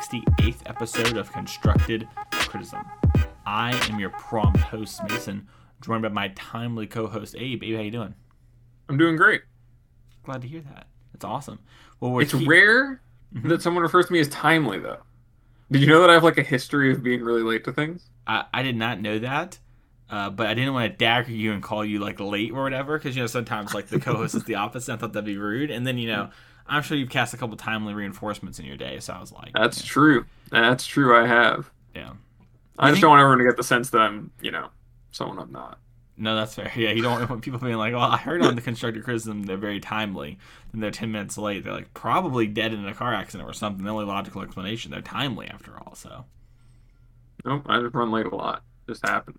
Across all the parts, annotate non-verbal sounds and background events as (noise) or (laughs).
368th episode of Constructive Criticism. I am your prompt host, Mason, joined by my timely co-host, Abe. Abe, how you doing? I'm doing great. Glad to hear that. That's awesome. Well, we're It's rare Mhm. that someone refers to me as timely, though. Did you know that I have like a history of being really late to things? I, I did not know that, uh, but I didn't want to dagger you and call you like late or whatever, because you know sometimes like the co-host is the opposite. I thought that'd be rude, and then you know I'm sure you've cast a couple timely reinforcements in your day, so I was like, That's true. That's true. I have. yeah. I You just think- don't want everyone to get the sense that I'm, you know, someone I'm not. No, that's fair. (laughs) Yeah, you don't want people being like, "Well, I heard on the constructive criticism they're very timely, and they're ten minutes late." They're like probably dead in a car accident or something. The only logical explanation they're timely after all. So, Nope. I just run late a lot. Just happens.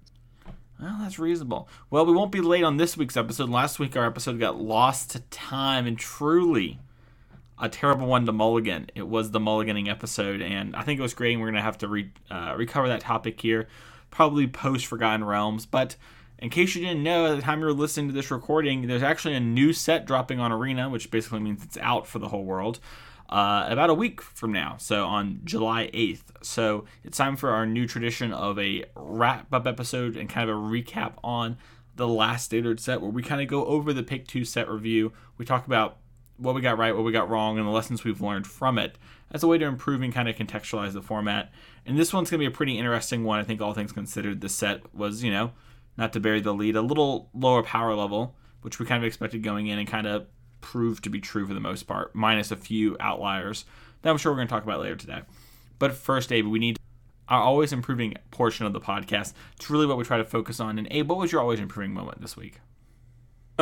well, that's reasonable. Well, we won't be late on this week's episode. Last week our episode got lost to time, and truly a terrible one to mulligan. It was the mulliganing episode, and I think it was great. And we're gonna have to re- uh, recover that topic here, probably post Forgotten Realms. But in case you didn't know, at the time you were listening to this recording, there's actually a new set dropping on Arena, which basically means it's out for the whole world. Uh, about a week from now, so on July 8th. So it's time for our new tradition of a wrap up episode and kind of a recap on the last standard set where we kind of go over the pick two set review. We talk about what we got right, what we got wrong, and the lessons we've learned from it as a way to improve and kind of contextualize the format. And this one's going to be a pretty interesting one. I think, all things considered, the set was, you know, not to bury the lead, a little lower power level, which we kind of expected going in and kind of proved to be true for the most part, minus a few outliers that I'm sure we're going to talk about later today. But first, Abe, we need our always improving portion of the podcast. It's really what we try to focus on. And Abe, what was your always improving moment this week?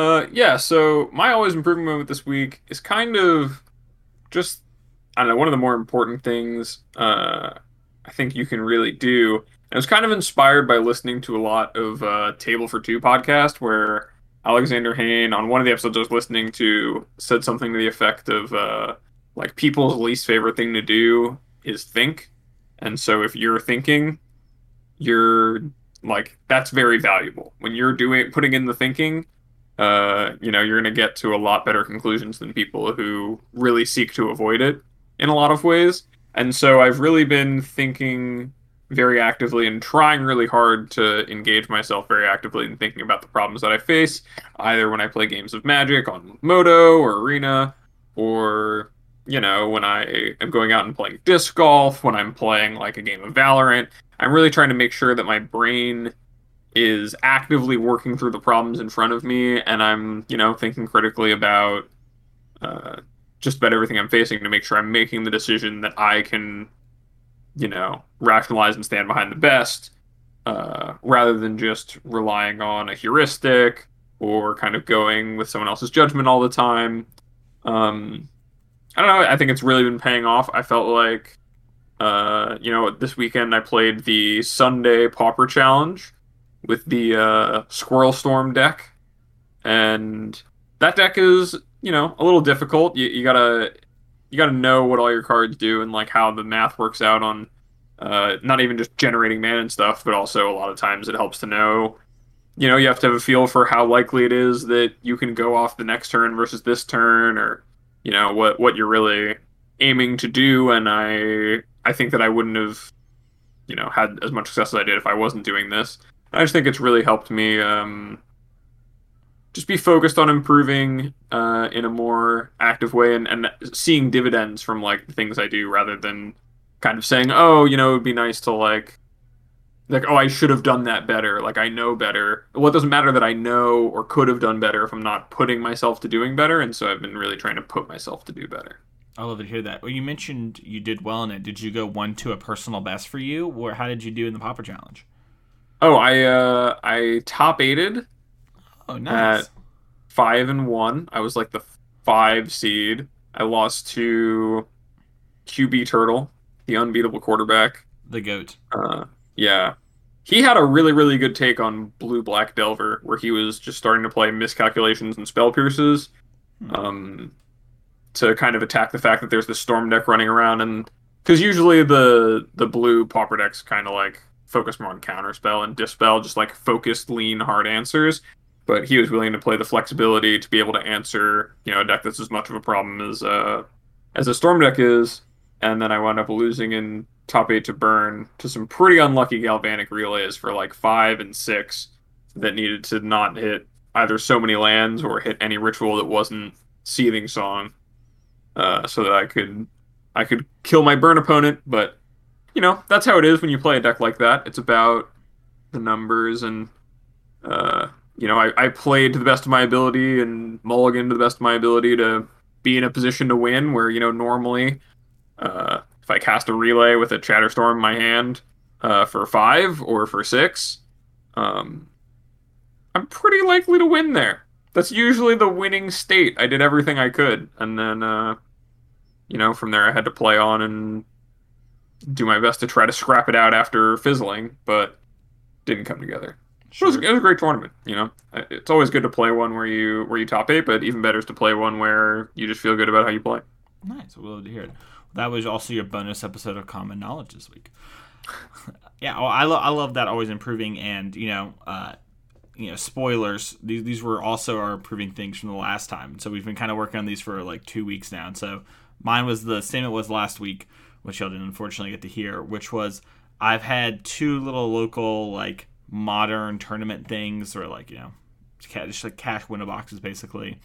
Uh, yeah. So my always improving moment this week is kind of just I don't know one of the more important things uh, I think you can really do. And it was kind of inspired by listening to a lot of uh, Table for Two podcast where Alexander Hayne on one of the episodes I was listening to said something to the effect of uh, like people's least favorite thing to do is think, and so if you're thinking, you're like that's very valuable when you're doing putting in the thinking uh, you know, you're going to get to a lot better conclusions than people who really seek to avoid it in a lot of ways. And so I've really been thinking very actively and trying really hard to engage myself very actively in thinking about the problems that I face, either when I play games of Magic on MODO or Arena, or, you know, when I am going out and playing disc golf, when I'm playing like a game of Valorant. I'm really trying to make sure that my brain is actively working through the problems in front of me and i'm you know thinking critically about uh, just about everything i'm facing to make sure i'm making the decision that i can you know rationalize and stand behind the best uh, rather than just relying on a heuristic or kind of going with someone else's judgment all the time. Um, i don't know i think it's really been paying off. I felt like uh, you know this weekend i played the sunday pauper challenge with the uh, Squirrel Storm deck, and that deck is you know a little difficult. You, you gotta you gotta know what all your cards do and like how the math works out on uh, not even just generating mana and stuff, but also a lot of times it helps to know. You know, you have to have a feel for how likely it is that you can go off the next turn versus this turn, or you know what what you're really aiming to do. And I I think that I wouldn't have you know had as much success as I did if I wasn't doing this. I just think it's really helped me um, just be focused on improving uh, in a more active way and, and seeing dividends from like the things I do rather than kind of saying, oh, you know, it would be nice to like like oh I should have done that better. Like I know better. Well, it doesn't matter that I know or could have done better if I'm not putting myself to doing better. And so I've been really trying to put myself to do better. I love to hear that. Well, you mentioned you did well in it. Did you go one to a personal best for you, or how did you do in the Pauper Challenge? Oh, I uh I top aided Oh, nice. At- five and one. I was like the five seed. I lost to QB Turtle, the unbeatable quarterback. the goat. Uh, yeah, he had a really really good take on Blue Black Delver, where he was just starting to play miscalculations and spell pierces, Hmm. um, to kind of attack the fact that there's this storm deck running around, and because usually the the blue pauper decks kind of like focus more on counterspell and dispel, just like focused, lean, hard answers. But he was willing to play the flexibility to be able to answer, you know, a deck that's as much of a problem as uh, as a storm deck is, and then I wound up losing in top eight to burn to some pretty unlucky galvanic relays for like five and six that needed to not hit either so many lands or hit any ritual that wasn't seething song, uh, so that I could I could kill my burn opponent. But you know that's how it is when you play a deck like that. It's about the numbers and uh, you know I, I played to the best of my ability and mulligan to the best of my ability to be in a position to win. Where you know normally uh, if I cast a relay with a Chatterstorm in my hand uh, for five or for six, um, I'm pretty likely to win there. That's usually the winning state. I did everything I could, and then, uh, you know, from there I had to play on and do my best to try to scrap it out after fizzling, but didn't come together. Sure. It, was, it was a great tournament. You know, it's always good to play one where you where you top eight, but even better is to play one where you just feel good about how you play. Nice. We'll love to hear it. That was also your bonus episode of Common Knowledge this week. (laughs) yeah, well, I, lo- I love that always improving, and you know, uh, you know, spoilers. These these were also our improving things from the last time. So we've been kind of working on these for like two weeks now. And so mine was the same it was last week, which y'all didn't unfortunately get to hear, which was I've had two little local like modern tournament things, or like you know, just like cash window boxes basically.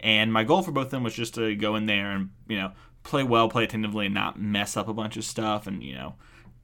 And my goal for both of them was just to go in there and you know play well, play attentively, and not mess up a bunch of stuff, and you know,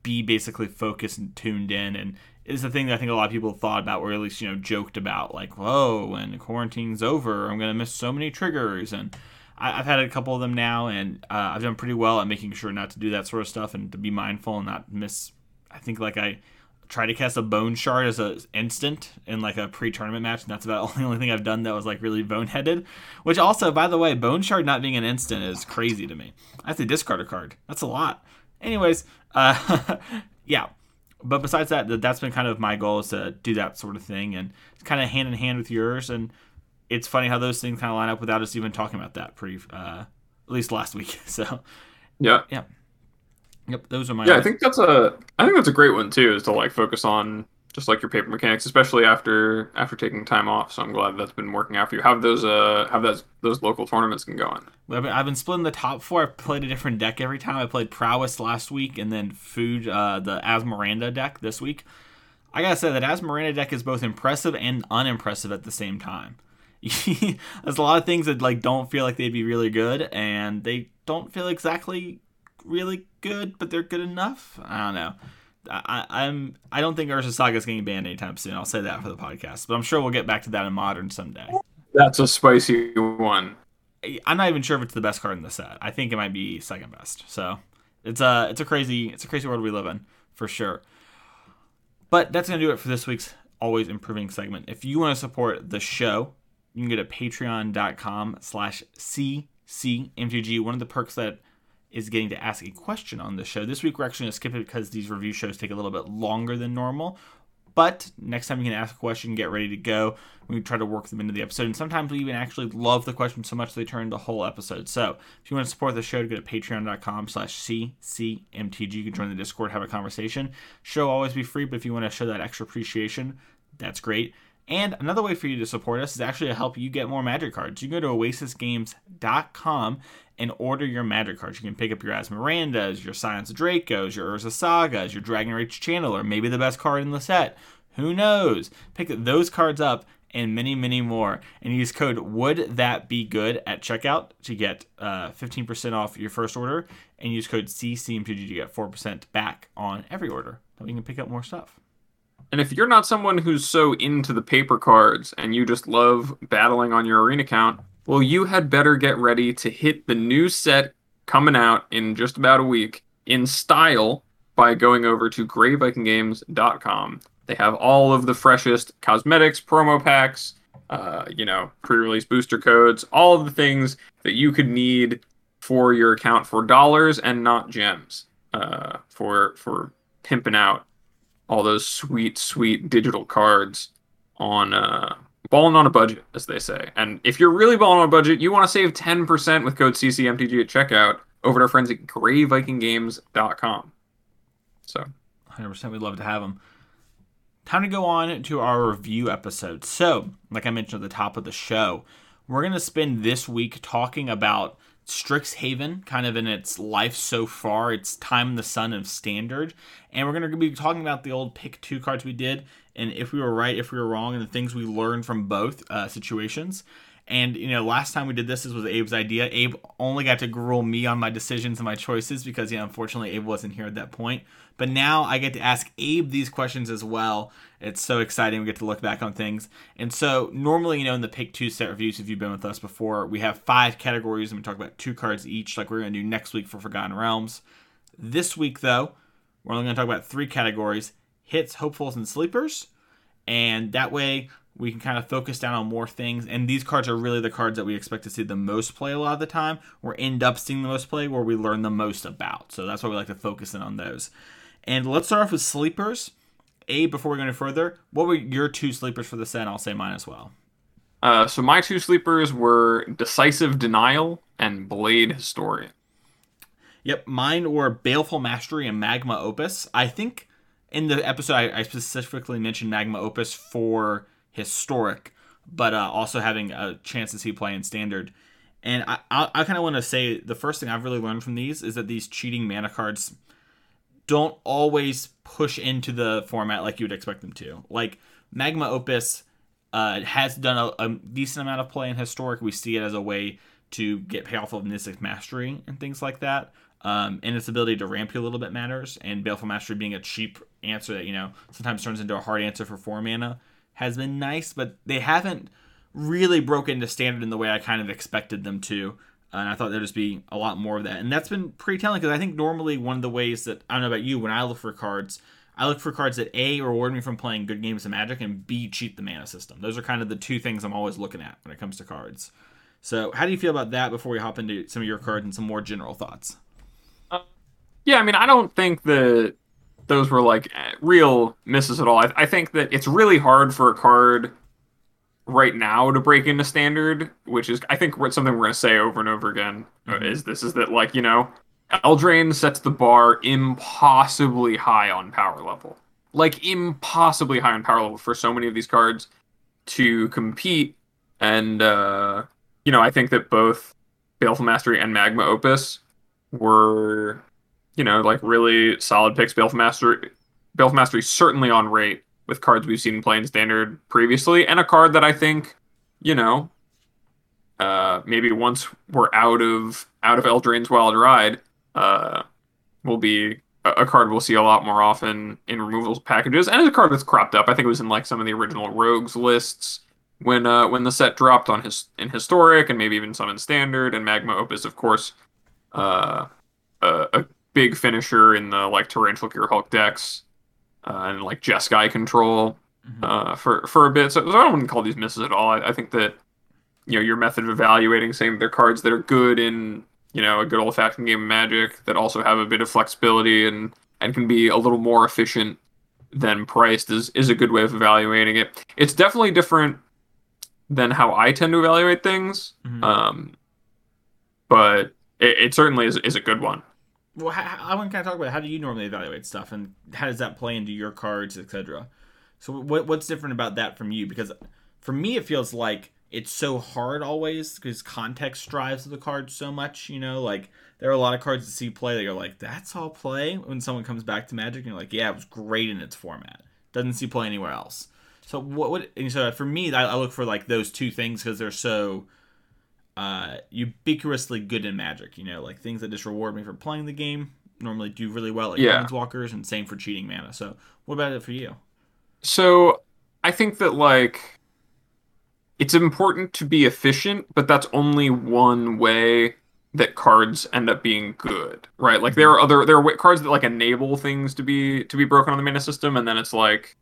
be basically focused and tuned in. And it's the thing that I think a lot of people thought about, or at least you know, joked about, like, "Whoa, when quarantine's over, I'm gonna miss so many triggers." And I, have had a couple of them now, and uh, I've done pretty well at making sure not to do that sort of stuff and to be mindful and not miss. I think like I try to cast a bone shard as an instant in like a pre-tournament match, and that's about (laughs) the only thing I've done that was like really boneheaded. Which also, by the way, bone shard not being an instant is crazy to me. I have to discard a card. That's a lot. Anyways, uh, (laughs) yeah. But besides that, that's been kind of my goal is to do that sort of thing, and it's kind of hand in hand with yours. And it's funny how those things kind of line up without us even talking about that pretty, uh, at least last week. (laughs) So, yeah, yeah. Yep, those are my. Yeah, I think that's a. I think that's a great one too. Is to like focus on just like your paper mechanics, especially after after taking time off. So I'm glad that's been working out for you. Have those uh have those those local tournaments can go on. I've been, I've been splitting the top four. I've played a different deck every time. I played Prowess last week, and then Food uh, the Asmaranda deck this week. I gotta say that Asmaranda deck is both impressive and unimpressive at the same time. (laughs) There's a lot of things that like don't feel like they'd be really good, and they don't feel exactly really good, but they're good enough. I don't know. I, I'm I don't think Urza Saga is getting banned anytime soon. I'll say that for the podcast, but I'm sure we'll get back to that in modern someday. That's a spicy one. I'm not even sure if it's the best card in the set. I think it might be second best. So it's a it's a crazy it's a crazy world we live in for sure. But that's gonna do it for this week's always improving segment. If you want to support the show, you can go to patreon.com slash ccmtg. One of the perks that is getting to ask a question on the show. This week we're actually going to skip it because these review shows take a little bit longer than normal. But next time you can ask a question, get ready to go. We try to work them into the episode. And sometimes we even actually love the question so much they turn the whole episode. So if you want to support the show, go to patreon.com slash ccmtg. You can join the Discord, have a conversation. Show always be free, but if you want to show that extra appreciation, that's great. And another way for you to support us is actually to help you get more magic cards. You can go to oasisgames.com and order your magic cards. You can pick up your Asmarandas, your Scions Dracos, your Urza Sagas, your Dragon Rage Channeler, maybe the best card in the set. Who knows? Pick those cards up and many, many more. And use code Would That Be Good at checkout to get uh, 15% off your first order. And use code CCMTG to get 4% back on every order. That we can pick up more stuff. And if you're not someone who's so into the paper cards and you just love battling on your arena account, well, you had better get ready to hit the new set coming out in just about a week in style by going over to greyvikinggames.com. They have all of the freshest cosmetics, promo packs, uh, you know, pre-release booster codes, all of the things that you could need for your account for dollars and not gems. Uh, for for pimping out all those sweet, sweet digital cards on uh, balling on a budget, as they say. And if you're really balling on a budget, you want to save 10% with code CCMTG at checkout over to our friends at greyvikinggames.com. So, 100%, we'd love to have them. Time to go on to our review episode. So, like I mentioned at the top of the show, we're going to spend this week talking about Strixhaven, kind of in its life so far. It's Time the Sun of Standard. And we're going to be talking about the old pick two cards we did, and if we were right, if we were wrong, and the things we learned from both uh, situations. And you know, last time we did this, this was Abe's idea. Abe only got to gruel me on my decisions and my choices because, yeah, unfortunately, Abe wasn't here at that point. But now I get to ask Abe these questions as well. It's so exciting. We get to look back on things. And so normally, you know, in the pick two set reviews, if you've been with us before, we have five categories and we talk about two cards each, like we're going to do next week for Forgotten Realms. This week, though, we're only going to talk about three categories: hits, hopefuls, and sleepers. And that way, we can kind of focus down on more things. And these cards are really the cards that we expect to see the most play a lot of the time, or end up seeing the most play, where we learn the most about. So that's why we like to focus in on those. And let's start off with sleepers. A, before we go any further, what were your two sleepers for the set? I'll say mine as well. Uh, so my two sleepers were Decisive Denial and Blade Historian. Yep, mine were Baleful Mastery and Magma Opus. I think in the episode I, I specifically mentioned Magma Opus for historic, but uh, also having a chance to see play in standard. And I, I, I kind of want to say the first thing I've really learned from these is that these cheating mana cards don't always push into the format like you would expect them to. Like Magma Opus uh, has done a, a, decent amount of play in Historic. We see it as a way to get payoff of Mizzix Mastery and things like that. Um, and its ability to ramp you a little bit matters. And Baleful Mastery being a cheap answer that, you know, sometimes turns into a hard answer for 4 mana has been nice, but they haven't really broken into standard in the way I kind of expected them to and I thought there'd just be a lot more of that. And that's been pretty telling because I think normally one of the ways that I don't know about you when I look for cards, I look for cards that a reward me from playing good games of Magic and b cheat the mana system. Those are kind of the two things I'm always looking at when it comes to cards. So how do you feel about that before we hop into some of your cards and some more general thoughts? Uh, yeah, I mean, I don't think that those were like real misses at all. I, I think that it's really hard for a card right now to break into standard, which is I think something we're gonna say over and over again uh, mm-hmm. is this is that like you know Eldraine sets the bar impossibly high on power level, like impossibly high on power level for so many of these cards to compete, and uh, you know I think that both Baleful Mastery and Magma Opus were you know like really solid picks. Baleful Mastery, Baleful Mastery certainly on rate with cards we've seen playing standard previously, and a card that I think, you know, uh, maybe once we're out of out of Eldraine's Wild Ride, uh, will be a, a card we'll see a lot more often in removals packages, and it's a card that's cropped up. I think it was in like some of the original Rogues lists when uh, when the set dropped on his in historic, and maybe even some in standard. And Magma Opus, of course, uh, a, a big finisher in the like Torrential Gearhulk decks uh, and like Jeskai control mm-hmm. uh, for for a bit. So, so I don't call these misses at all. I, I, think that you know your method of evaluating, saying they're cards that are good in you know a good old fashioned game of Magic that also have a bit of flexibility and and can be a little more efficient than priced is is a good way of evaluating it. It's definitely different than how I tend to evaluate things. Mm-hmm. Um, but it, it certainly is, is a good one well, how, I want to kind of talk about how do you normally evaluate stuff, and how does that play into your cards, etc. So, what what's different about that from you? Because for me, it feels like it's so hard always because context drives the card so much. You know, like there are a lot of cards that see play that you're like, that's all play. When someone comes back to Magic, and you're like, yeah, it was great in its format. Doesn't see play anywhere else. So what? What? And so for me, I, I look for like those two things because they're so uh, ubiquitously good in Magic. You know, like things that just reward me for playing the game normally do really well at yeah. Planeswalkers, and same for cheating mana. So, what about it for you? So, I think that like it's important to be efficient, but that's only one way that cards end up being good, right? Like there are other there are cards that like enable things to be to be broken on the mana system, and then it's like,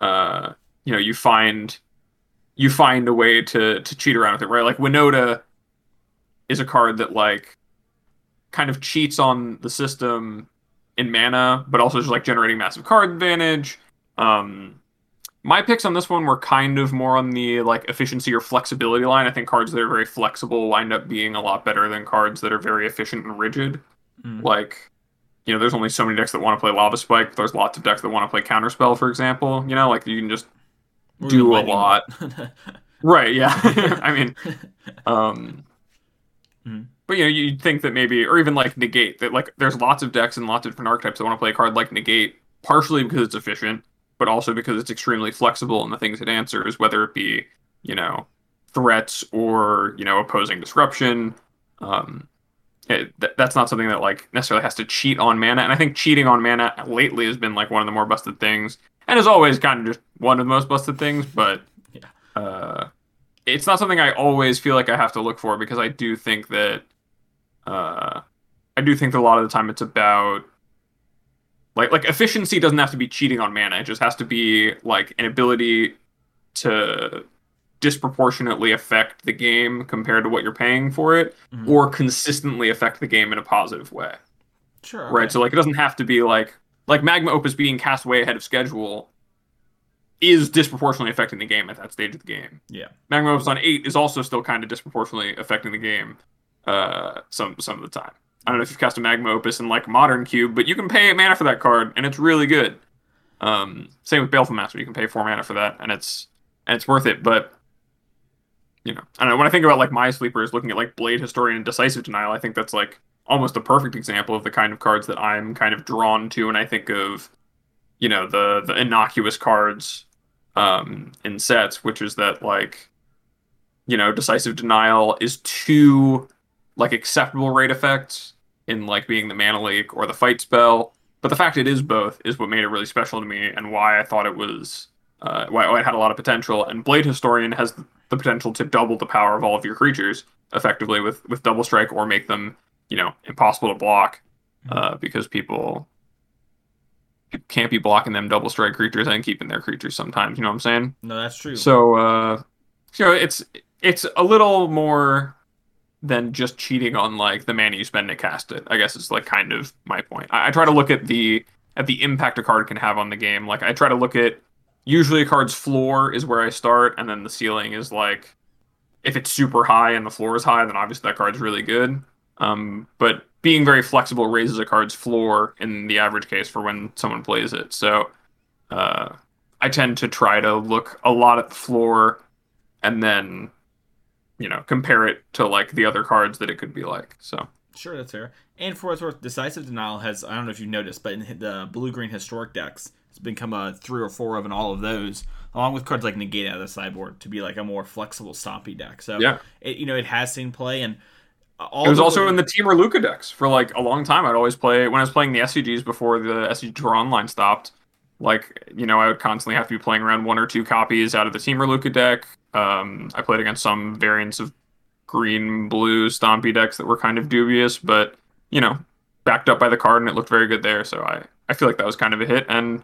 uh, you know, you find you find a way to to cheat around with it, right? Like Winota is a card that like kind of cheats on the system in mana, but also just like generating massive card advantage. Um, my picks on this one were kind of more on the like efficiency or flexibility line. I think cards that are very flexible wind up being a lot better than cards that are very efficient and rigid. Mm. Like, you know, there's only so many decks that want to play Lava Spike, but there's lots of decks that want to play Counterspell, for example. You know, like you can just do a lot. (laughs) right. Yeah. (laughs) I mean, um, mm-hmm. but you know, you'd think that maybe, or even like negate that like there's lots of decks and lots of different archetypes that want to play a card like negate, partially because it's efficient, but also because it's extremely flexible in the things it answers, whether it be you know threats or you know opposing disruption. Um, it, th- that's not something that like necessarily has to cheat on mana, and I think cheating on mana lately has been like one of the more busted things, and is always kind of just one of the most busted things, but Yeah. uh, it's not something I always feel like I have to look for because I do think that uh, I do think that a lot of the time it's about like like efficiency doesn't have to be cheating on mana. It just has to be like an ability to disproportionately affect the game compared to what you're paying for it, Mhm. or consistently affect the game in a positive way. Sure. Right. okay. So like it doesn't have to be like like Magma Opus being cast way ahead of schedule is disproportionately affecting the game at that stage of the game. Yeah. Magma Opus on eight is also still kind of disproportionately affecting the game uh some some of the time. I don't know if you've cast a Magma Opus in like modern cube, but you can pay mana for that card and it's really good. Um same with Baleful Master, you can pay four mana for that and it's and it's worth it, but you know, I know. When I think about like my sleepers looking at like Blade Historian and Decisive Denial, I think that's like almost a perfect example of the kind of cards that I'm kind of drawn to and I think of, you know, the the innocuous cards um in sets, which is that like, you know, Decisive Denial is two like acceptable rate effects in like being the mana leak or the fight spell. But the fact it is both is what made it really special to me and why I thought it was uh, why, why it had a lot of potential. And Blade Historian has the potential to double the power of all of your creatures effectively with with double strike or make them you know impossible to block uh, because people can't be blocking them double strike creatures and keeping their creatures sometimes. You know what I'm saying? No, that's true. So, uh, so it's it's a little more than just cheating on like the mana you spend to cast it. I guess it's like kind of my point. I, I try to look at the at the impact a card can have on the game. Like I try to look at usually a card's floor is where I start, and then the ceiling is like if it's super high and the floor is high, then obviously that card's really good. Um, but being very flexible raises a card's floor in the average case for when someone plays it. So uh, I tend to try to look a lot at the floor and then you know compare it to like the other cards that it could be like. So Sure, that's fair. And for what's worth, Decisive Denial has, I don't know if you've noticed, but in the blue green historic decks, it's become a three or four of in all of those, along with cards like Negate out of the sideboard to be like a more flexible, stompy deck. So, yeah, it, you know, it has seen play. And all it was also way- in the Temur Lukka decks for like a long time. I'd always play when I was playing the SCGs before the SCG Tour Online stopped. Like you know, I would constantly have to be playing around one or two copies out of the Temur Lukka deck. Um, I played against some variants of green blue stompy decks that were kind of dubious, but you know, backed up by the card and it looked very good there. So I I feel like that was kind of a hit and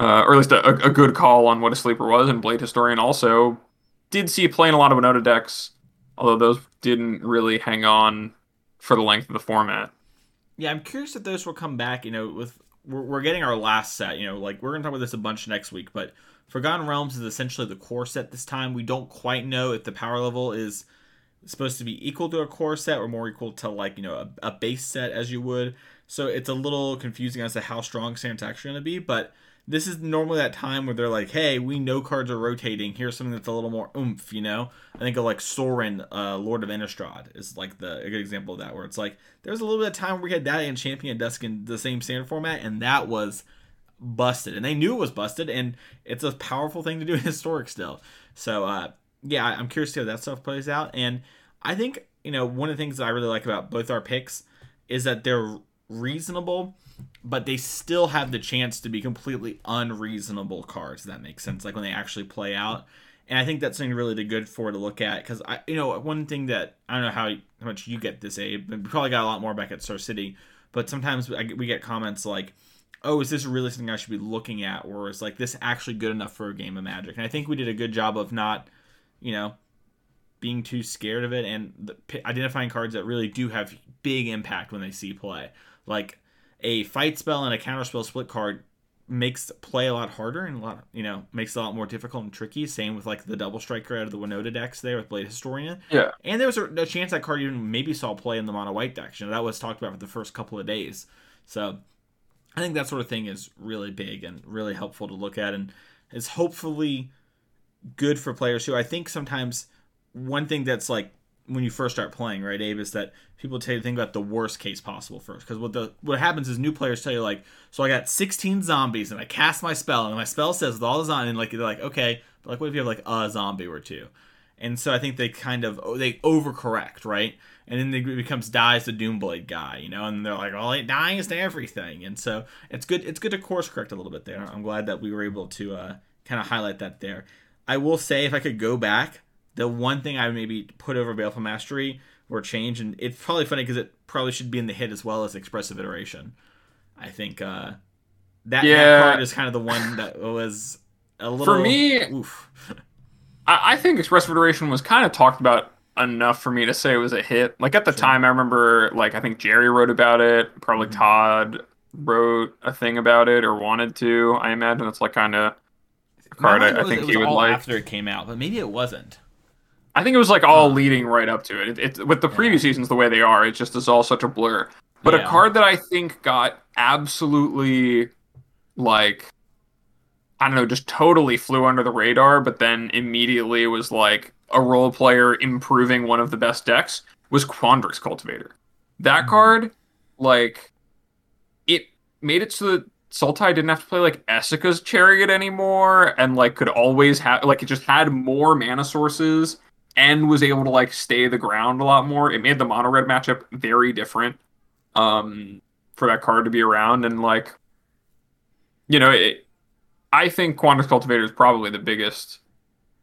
uh, or at least a, a good call on what a sleeper was. And Blade Historian also did see playing a lot of Winota decks, although those didn't really hang on for the length of the format. Yeah, I'm curious if those will come back. You know, with we're, we're getting our last set. You know, like we're gonna talk about this a bunch next week, but Forgotten Realms is essentially the core set this time. We don't quite know if the power level is supposed to be equal to a core set or more equal to like you know a, a base set as you would. So it's a little confusing as to how strong Sam's actually gonna be, but. This is normally that time where they're like, "Hey, we know cards are rotating. Here's something that's a little more oomph." You know, I think of like Sorin, uh, Lord of Innistrad, is like the a good example of that, where it's like there's a little bit of time where we had that and Champion Dusk in the same standard format, and that was busted, and they knew it was busted, and it's a powerful thing to do in (laughs) historic still. So, uh, yeah, I'm curious to see how that stuff plays out, and I think you know one of the things that I really like about both our picks is that they're reasonable but they still have the chance to be completely unreasonable cards. That makes sense, like when they actually play out. And I think that's something really good for to look at because I, you know, one thing that I don't know how, how much you get this, Abe, but we probably got a lot more back at Star City. But sometimes we get comments like, "Oh, is this really something I should be looking at?" Or is like this actually good enough for a game of Magic? And I think we did a good job of not, you know, being too scared of it and the, p- identifying cards that really do have big impact when they see play. Like a fight spell and a counterspell split card makes play a lot harder and a lot you know makes it a lot more difficult and tricky same with like the double striker out of the winota decks there with blade historian Yeah. and there was a, a chance that card even maybe saw play in the mono white deck you know that was talked about for the first couple of days so i think that sort of thing is really big and really helpful to look at and is hopefully good for players who i think sometimes one thing that's like when you first start playing, right, Abe, is that people tell you to think about the worst case possible first. Because what the what happens is new players tell you like, so I got 16 zombies and I cast my spell and my spell says with all the zombies and like they're like okay, but like what if you have like a zombie or two? And so I think they kind of they overcorrect, right? And then it becomes dies the Doomblade guy, you know, and they're like, "Well, it dies to everything," and so it's good. It's good to course correct a little bit there. I'm glad that we were able to uh, kind of highlight that there. I will say, if I could go back, the one thing I maybe put over Baleful Mastery or change, and it's probably funny because it probably should be in the hit as well as Expressive Iteration. I think uh, that, Yeah. that card is kind of the one that was a little For me, Oof. (laughs) I, I think Expressive Iteration was kind of talked about enough for me to say it was a hit. Like at the Sure. time, I remember like I think Jerry wrote about it. Probably Mhm. Todd wrote a thing about it or wanted to. I imagine it's like kind of. Card I- I think it he was would all like. after it came out, but maybe it wasn't. I think it was like all Huh. leading right up to it. It, it with the Yeah. previous seasons the way they are, it just is all such a blur. But a card that I think got absolutely like I don't know, just totally flew under the radar, but then immediately was like a role player improving one of the best decks was Quandrix Cultivator. That Mhm. card, like, it made it so that Sultai didn't have to play like Esika's Chariot anymore, and like could always have like it just had more mana sources and was able to like stay the ground a lot more. It made the mono red matchup very different um for that card to be around and like you know it, I think Quandrix Cultivator is probably the biggest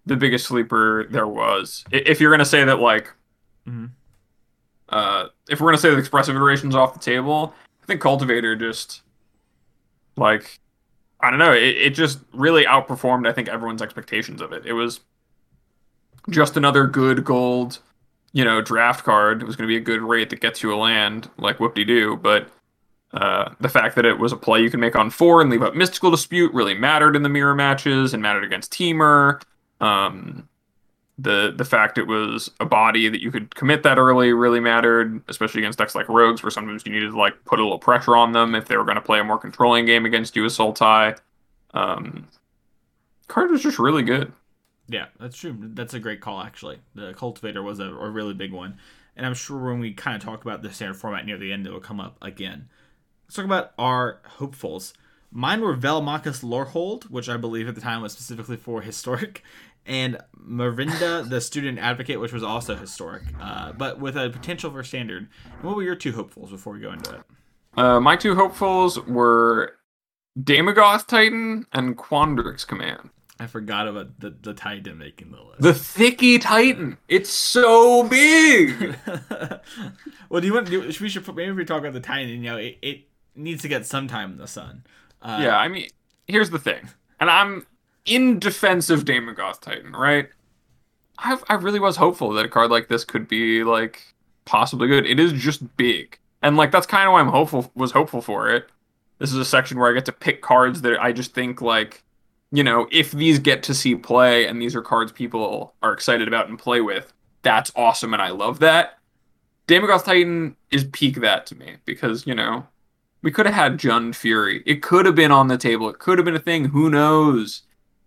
the biggest sleeper there was. If you're gonna say that like Mhm. uh if we're gonna say that expressive iterations off the table, I think Cultivator just like I don't know, it, it just really outperformed I think everyone's expectations of it. It was just another good gold, you know, draft card. It was gonna be a good rate that gets you a land, like whoop de doo, but uh, the fact that it was a play you can make on four and leave up Mystical Dispute really mattered in the mirror matches and mattered against Temur. Um, the the fact it was a body that you could commit that early really mattered, especially against decks like Rogues, where sometimes you needed to like put a little pressure on them if they were going to play a more controlling game against you as Sultai. Um, card was just really good. Yeah, that's true. That's a great call, actually. The cultivator was a, a really big one, and I'm sure when we kind of talk about the standard format near the end, it will come up again. Let's talk about our hopefuls. Mine were Velomachus Lorehold, which I believe at the time was specifically for (laughs) historic, and Mavinda, the student advocate, which was also historic, uh, but with a potential for standard. And what were your two hopefuls before we go into it? Uh, my two hopefuls were Daemogoth Titan and Quandrix Command. I forgot about the, the Titan making the list. The Thicky Titan. It's so big. (laughs) well, do you want? Do, we should put- maybe we talk about the Titan. You know, it, it needs to get some time in the sun. Uh, yeah, I mean, here's the thing, and I'm in defense of Daemogoth Titan, right? I I really was hopeful that a card like this could be like possibly good. It is just big, and like that's kind of why I'm hopeful was hopeful for it. This is a section where I get to pick cards that I just think like, you know, if these get to see play and these are cards people are excited about and play with, that's awesome, and I love that. Daemogoth Titan is peak that to me because you know we could have had Jund Fury. It could have been on the table. It could have been a thing. Who knows?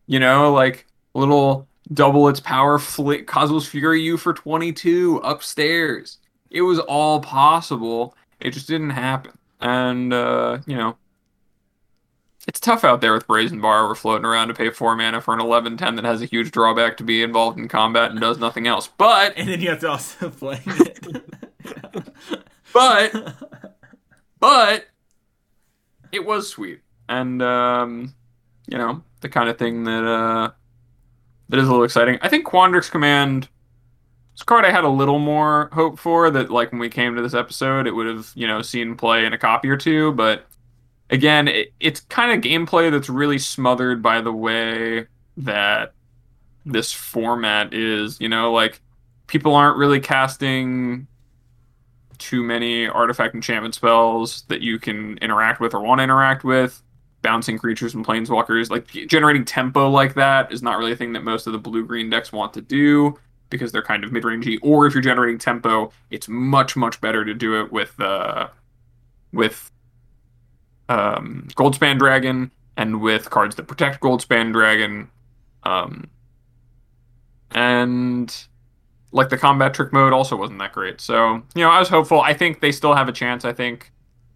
You know, like little double its power flick Cosmos Fury you for 22 upstairs. It was all possible. It just didn't happen. And uh, you know, it's tough out there with Brazen Borrower floating around to pay four mana for an 11 10 that has a huge drawback to be involved in combat and does nothing else. But and then you have to also (laughs) play it. (laughs) but but it was sweet and um you know the kind of thing that uh that is a little exciting i think quandrix command it's a card i had a little more hope for that like when we came to this episode it would have you know seen play in a copy or two but again it, it's kind of gameplay that's really smothered by the way that this format is you know like people aren't really casting too many artifact enchantment spells that you can interact with or want to interact with. Bouncing creatures and planeswalkers, like generating tempo like that, is not really a thing that most of the blue green decks want to do because they're kind of mid rangey. Or if you're generating tempo, it's much much better to do it with uh, with um, Goldspan Dragon and with cards that protect Goldspan Dragon. Um, and like the combat trick mode also wasn't that great. So you know, I was hopeful. I think they still have a chance. I think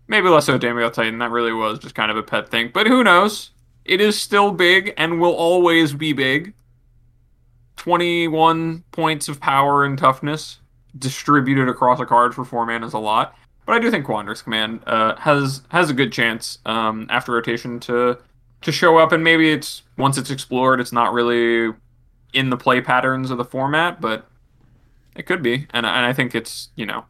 maybe less so Daemon Titan. That really was just kind of a pet thing. But who knows? It is still big and will always be big. 21 points of power and toughness distributed across a card for four mana is a lot. But I do think Quandrix Command uh, has has a good chance um, after rotation to to show up, and maybe it's once it's explored, it's not really in the play patterns of the format, but it could be. And and I think it's you know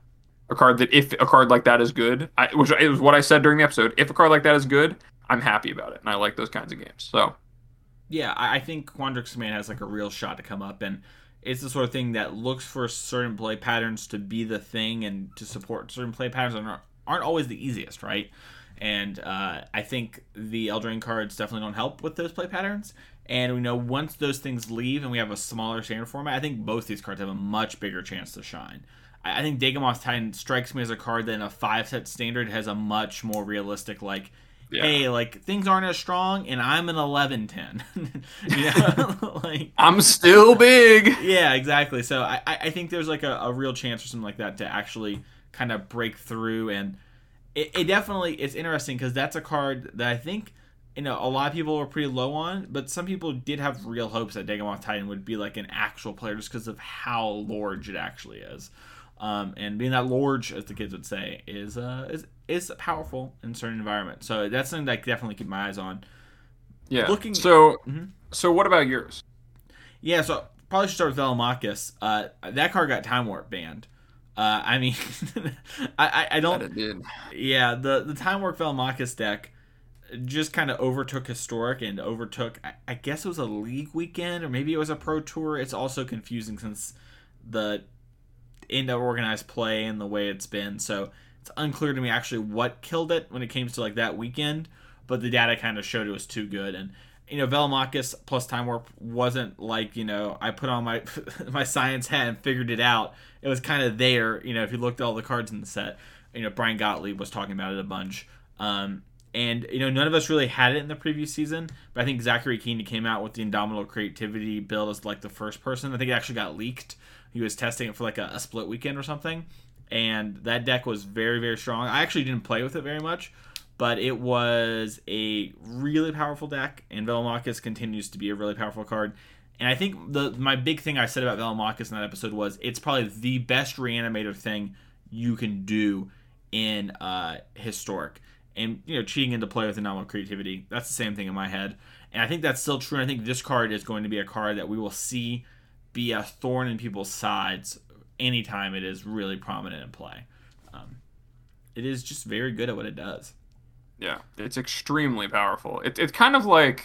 a card that if a card like that is good, I, which it was what I said during the episode. If a card like that is good, I'm happy about it, and I like those kinds of games. So yeah, I think Quandrix Command has like a real shot to come up, and it's the sort of thing that looks for certain play patterns to be the thing and to support certain play patterns aren't, aren't always the easiest, right? And uh, I think the Eldraine cards definitely don't help with those play patterns. And we know once those things leave and we have a smaller standard format, I think both these cards have a much bigger chance to shine. I think Daemogoth Titan strikes me as a card that in a five set standard has a much more realistic like yeah. hey, like things aren't as strong, and I'm an 11 10. (laughs) (laughs) like I'm still big. Yeah, exactly. So I, I think there's like a, a real chance or something like that to actually kind of break through, and it, it definitely it's interesting because that's a card that I think you know a lot of people were pretty low on, but some people did have real hopes that Daemogoth Titan would be like an actual player just because of how large it actually is. Um, and being that large, as the kids would say, is uh, is is powerful in certain environments. So that's something that I definitely keep my eyes on. Yeah. Looking. So, mm-hmm. so what about yours? Yeah. So probably should start with Velomachus. Uh, that card got Time Warp banned. Uh, I mean, (laughs) I, I, I don't. Yeah, the the Time Warp Velomachus deck just kind of overtook historic and overtook. I, I guess it was a league weekend or maybe it was a pro tour. It's also confusing since the into organized play and the way it's been. So it's unclear to me actually what killed it when it came to like that weekend. But the data kind of showed it was too good. And you know, Velomachus plus Time Warp wasn't like you know I put on my (laughs) my science hat and figured it out. It was kind of there. You know, if you looked at all the cards in the set, you know Brian Gottlieb was talking about it a bunch. Um, and you know, none of us really had it in the previous season, but I think Zachary Kiihne came out with the Indomitable Creativity build as like the first person. I think it actually got leaked he was testing it for like a, a split weekend or something, and that deck was very very strong. I actually didn't play with it very much, but it was a really powerful deck, and Velomachus continues to be a really powerful card. And I think the my big thing I said about Velomachus in that episode was it's probably the best reanimator thing you can do in uh, historic. And you know, cheating into play with normal creativity, that's the same thing in my head. And I think that's still true. And I think this card is going to be a card that we will see be a thorn in people's sides anytime it is really prominent in play. Um, it is just very good at what it does. Yeah, it's extremely powerful. It, it's kind of like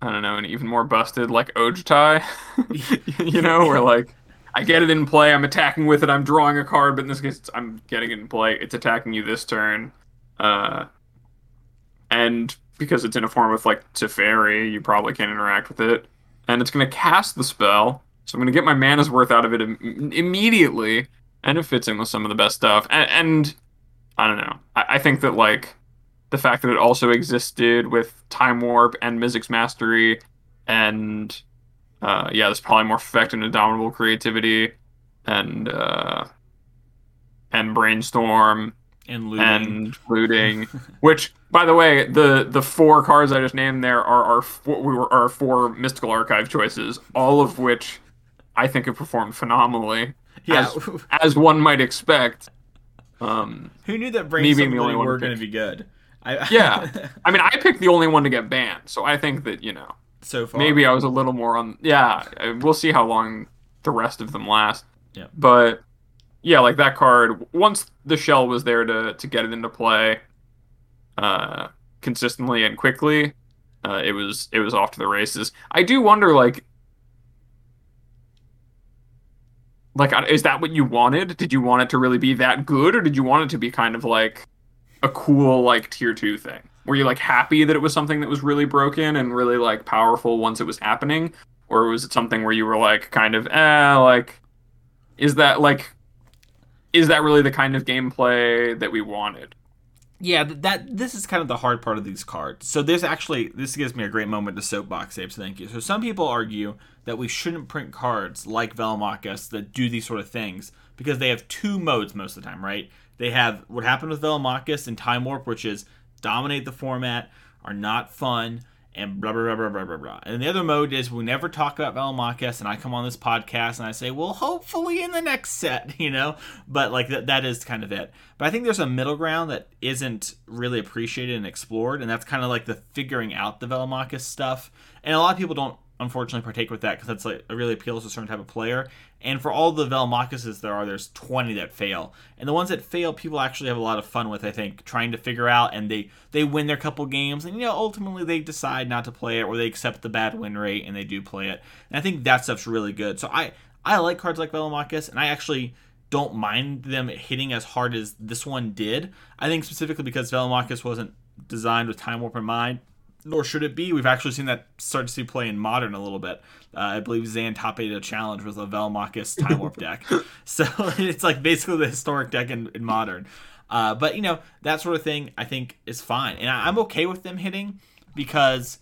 I don't know, an even more busted like Ojutai, (laughs) (laughs) you know, where like I get it in play, I'm attacking with it, I'm drawing a card, but in this case, I'm getting it in play. It's attacking you this turn, uh, and because it's in a form of like Teferi, you probably can't interact with it, and it's going to cast the spell, so I'm going to get my mana's worth out of it Im- immediately, and it fits in with some of the best stuff. And, and I don't know. I-, I, think that like the fact that it also existed with Time Warp and Mizzix Mastery, and uh, yeah, there's probably more effect and indomitable creativity, and uh, and brainstorm and looting, and looting which by the way, the the four cards I just named there are our four, we were our four mystical archive choices, all of which I think it performed phenomenally. Yeah. As, as one might expect. Um, Who knew that Brain being the only one were going to be good? I, (laughs) yeah. I mean, I picked the only one to get banned, so I think that, you know. So far. Maybe I was a little more on. Yeah. We'll see how long the rest of them last. Yeah. But, yeah, like that card, once the shell was there to, to get it into play uh, consistently and quickly, uh, it was it was off to the races. I do wonder, like, like is that what you wanted? Did you want it to really be that good or did you want it to be kind of like a cool like tier 2 thing? Were you like happy that it was something that was really broken and really like powerful once it was happening? Or was it something where you were like kind of eh like is that like is that really the kind of gameplay that we wanted yeah, that this is kind of the hard part of these cards. So this actually this gives me a great moment to soapbox, Abe. So thank you. So some people argue that we shouldn't print cards like Velomachus that do these sort of things because they have two modes most of the time, right? They have what happened with Velomachus and Time Warp, which is dominate the format, are not fun, and blah blah blah blah blah blah blah. And the other mode is we never talk about Velomachus, and I come on this podcast and I say, well, hopefully in the next set, (laughs) you know. But like that, that is kind of it. But I think there's a middle ground that isn't really appreciated and explored, and that's kind of like the figuring out the Velomachus stuff. And a lot of people don't unfortunately partake with that because that's like it really appeals to a certain type of player. And for all the Velomachus there are, there's 20 that fail, and the ones that fail, people actually have a lot of fun with. I think trying to figure out, and they they win their couple games, and you know ultimately they decide not to play it, or they accept the bad win rate and they do play it. And I think that stuff's really good. So I I like cards like Velomachus, and I actually don't mind them hitting as hard as this one did. I think specifically because Velomachus wasn't designed with Time Warp in mind nor should it be. We've actually seen that start to see play in modern a little bit. Uh, I believe Zan top eight a challenge with a Velomachus Time Warp (laughs) deck. So (laughs) it's like basically the historic deck in, in modern. Uh, but you know that sort of thing I think is fine, and I, am okay with them hitting because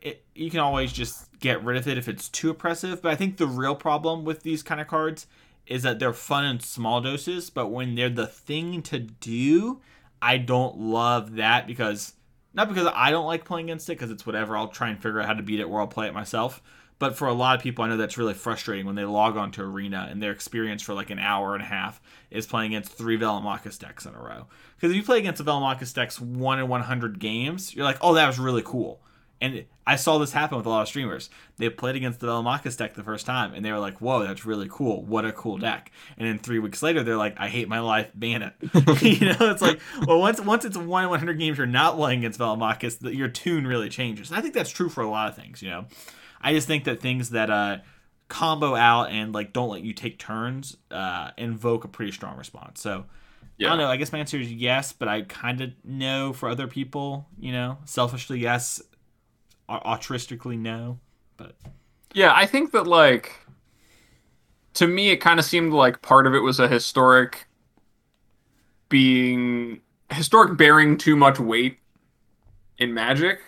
it, you can always just get rid of it if it's too oppressive. But I think the real problem with these kind of cards is that they're fun in small doses, but when they're the thing to do, I don't love that because not because I don't like playing against it, because it's whatever. I'll try and figure out how to beat it or I'll play it myself. But for a lot of people, I know that's really frustrating when they log on to Arena and their experience for like an hour and a half is playing against three Velomachus decks in a row. Because if you play against the Velomachus decks one in 100 games, you're like, oh, that was really cool. And I saw this happen with a lot of streamers. They played against the Velomachus deck the first time, and they were like, "Whoa, that's really cool! What a cool deck!" And then three weeks later, they're like, "I hate my life, ban it." (laughs) you know, it's like, well, once once it's one one hundred games you're not playing against Velomachus, your tune really changes. And I think that's true for a lot of things. You know, I just think that things that uh, combo out and like don't let you take turns uh, invoke a pretty strong response. So. Yeah. I don't know. I guess my answer is yes, but I kind of know for other people, you know, selfishly yes, altruistically no, but yeah, I think that like to me it kind of seemed like part of it was a historic being historic bearing too much weight in magic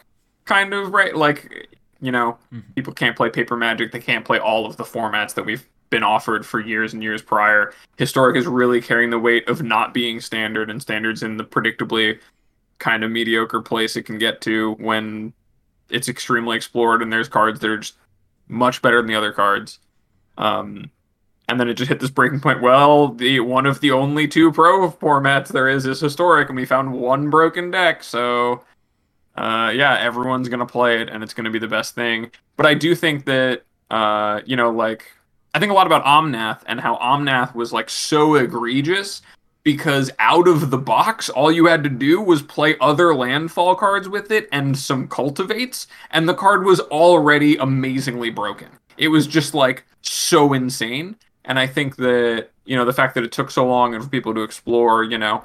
kind of right like you know mm-hmm. people can't play paper magic they can't play all of the formats that we've been offered for years and years prior historic is really carrying the weight of not being standard and standards in the predictably kind of mediocre place it can get to when it's extremely explored, and there's cards that are just much better than the other cards. Um, and then it just hit this breaking point. Well, the one of the only two pro formats there is is historic, and we found one broken deck. So, uh, yeah, everyone's gonna play it, and it's gonna be the best thing. But I do think that, uh, you know, like I think a lot about Omnath and how Omnath was like so egregious because out of the box, all you had to do was play other landfall cards with it and some cultivates, and the card was already amazingly broken. It was just like so insane. And I think that, you know, the fact that it took so long and for people to explore, you know,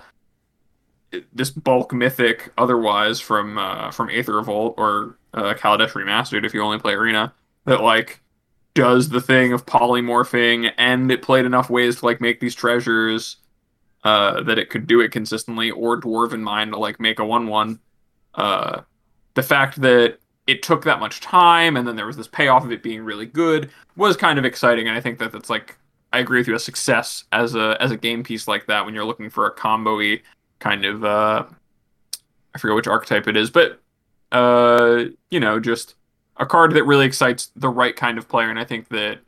this bulk mythic otherwise from uh, from Aether Revolt or uh, Kaladesh Remastered if you only play Arena that like does the thing of polymorphing and it played enough ways to like make these treasures uh, that it could do it consistently, or Dwarven Mind to like make a one-one. Uh, the fact that it took that much time, and then there was this payoff of it being really good, was kind of exciting. And I think that that's like I agree with you a success as a as a game piece like that when you're looking for a combo-y kind of uh, I forget which archetype it is, but uh, you know, just a card that really excites the right kind of player. And I think that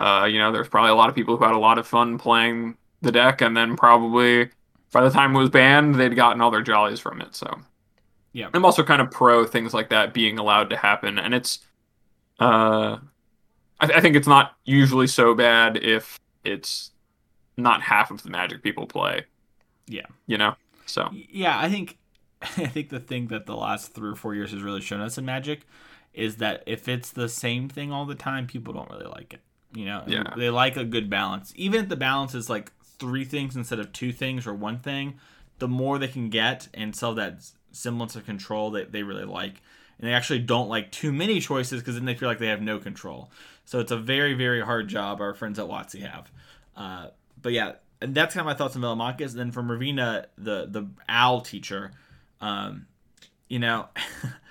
uh, you know, there's probably a lot of people who had a lot of fun playing the deck, and then probably by the time it was banned, they'd gotten all their jollies from it. So, yeah, I'm also kind of pro things like that being allowed to happen, and it's, uh, I, th- I think it's not usually so bad if it's not half of the Magic people play. Yeah, you know. So yeah, I think (laughs) I think the thing that the last three or four years has really shown us in Magic is that if it's the same thing all the time, people don't really like it. You know, yeah. they like a good balance. Even if the balance is like three things instead of two things or one thing, the more they can get and sell that semblance of control that they really like. And they actually don't like too many choices because then they feel like they have no control. So it's a very, very hard job our friends at WotC have. Uh, but yeah, and that's kind of my thoughts on Velomachus. And then from Mavinda, the the owl teacher, um, you know,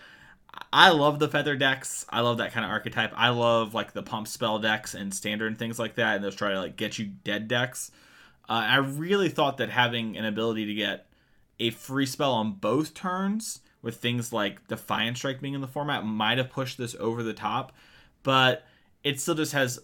(laughs) I love the feather decks. I love that kind of archetype. I love like the pump spell decks and standard and things like that. And those try to like get you dead decks. Uh, I really thought that having an ability to get a free spell on both turns with things like Defiant Strike being in the format might have pushed this over the top, but it still just has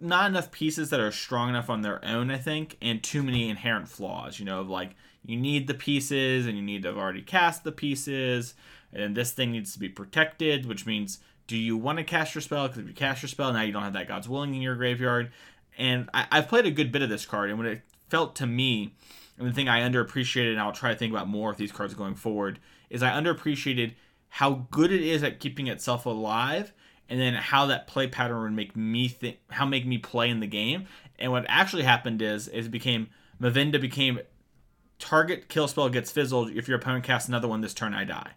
not enough pieces that are strong enough on their own, I think, and too many inherent flaws. You know, of like you need the pieces and you need to have already cast the pieces, and this thing needs to be protected, which means do you want to cast your spell? Because if you cast your spell, now you don't have that God's Willing in your graveyard. And I, have played a good bit of this card, and what it felt to me, and the thing I underappreciated, and I'll try to think about more with these cards going forward, is I underappreciated how good it is at keeping itself alive and then how that play pattern would make me think how make me play in the game. And what actually happened is is it became Mavinda became target kill spell gets fizzled. If your opponent casts another one this turn, I die.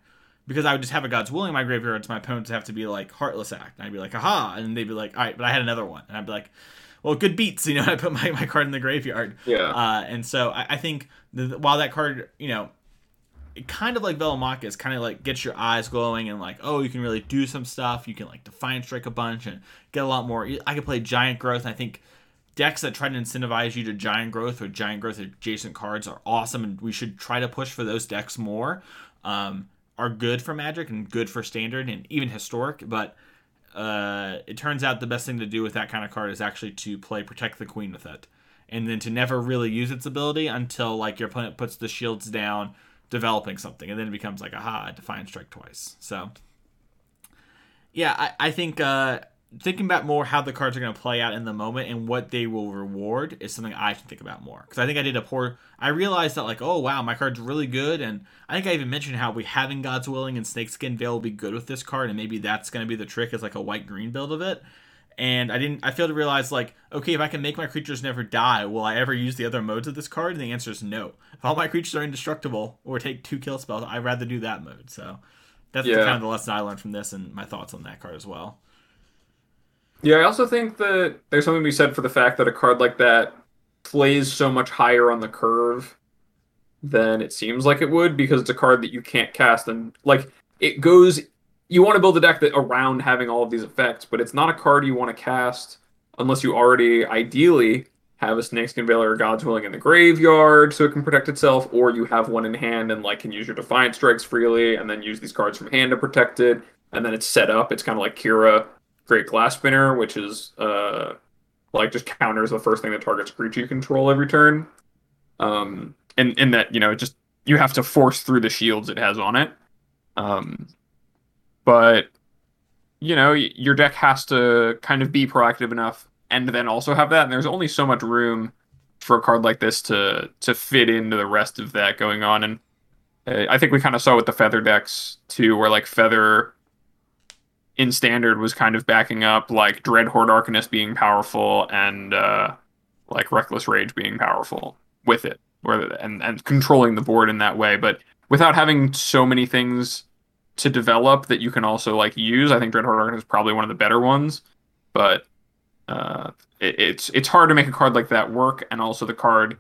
Because I would just have a God's Willing in my graveyard, so my opponents have to be like Heartless Act. And I'd be like, aha, and they'd be like, all right, but I had another one, and I'd be like, well, good beats, you know. (laughs) I put my, my card in the graveyard. Yeah. Uh, and so I, I think the, while that card, you know, kind of like Velomachus kind of like gets your eyes glowing and like oh you can really do some stuff you can like Defiant Strike a bunch and get a lot more i could play giant growth and i think decks that try to incentivize you to giant growth or giant growth adjacent cards are awesome and we should try to push for those decks more um, are good for magic and good for standard and even historic but uh, it turns out the best thing to do with that kind of card is actually to play protect the queen with it and then to never really use its ability until like your opponent puts the shields down developing something, and then it becomes like, aha, Defiant Strike twice. So, yeah, I, I think uh, thinking about more how the cards are going to play out in the moment and what they will reward is something I should think about more. Because I think I did a poor. I realized that like, oh wow, my card's really good, and I think I even mentioned how we having God's Willing and Snakeskin Veil will be good with this card, and maybe that's going to be the trick is like a white green build of it and I didn't. I failed to realize like, okay, if I can make my creatures never die, will I ever use the other modes of this card? And the answer is no. If all my creatures are indestructible or take two kill spells, I'd rather do that mode. So that's yeah. kind of the lesson I learned from this, and my thoughts on that card as well. Yeah, I also think that there's something to be said for the fact that a card like that plays so much higher on the curve than it seems like it would because it's a card that you can't cast and like it goes you want to build a deck that around having all of these effects, but it's not a card you want to cast unless you already ideally have a Snakeskin Veil or God's Willing in the graveyard so it can protect itself, or you have one in hand and like can use your Defiant Strikes freely and then use these cards from hand to protect it, and then it's set up. It's kind of like Kira Great Glass Spinner, which is uh like just counters the first thing that targets creature you control every turn. Um in in that, you know, it just you have to force through the shields it has on it. Um but you know your deck has to kind of be proactive enough and then also have that and there's only so much room for a card like this to to fit into the rest of that going on and uh, i think we kind of saw with the feather decks too where like feather in standard was kind of backing up like dreadhorde arcanist being powerful and uh like reckless rage being powerful with it where and and controlling the board in that way but without having so many things to develop that you can also like use. I think Dreadhorde Arcanist is probably one of the better ones, but uh, it, it's it's hard to make a card like that work, and also the card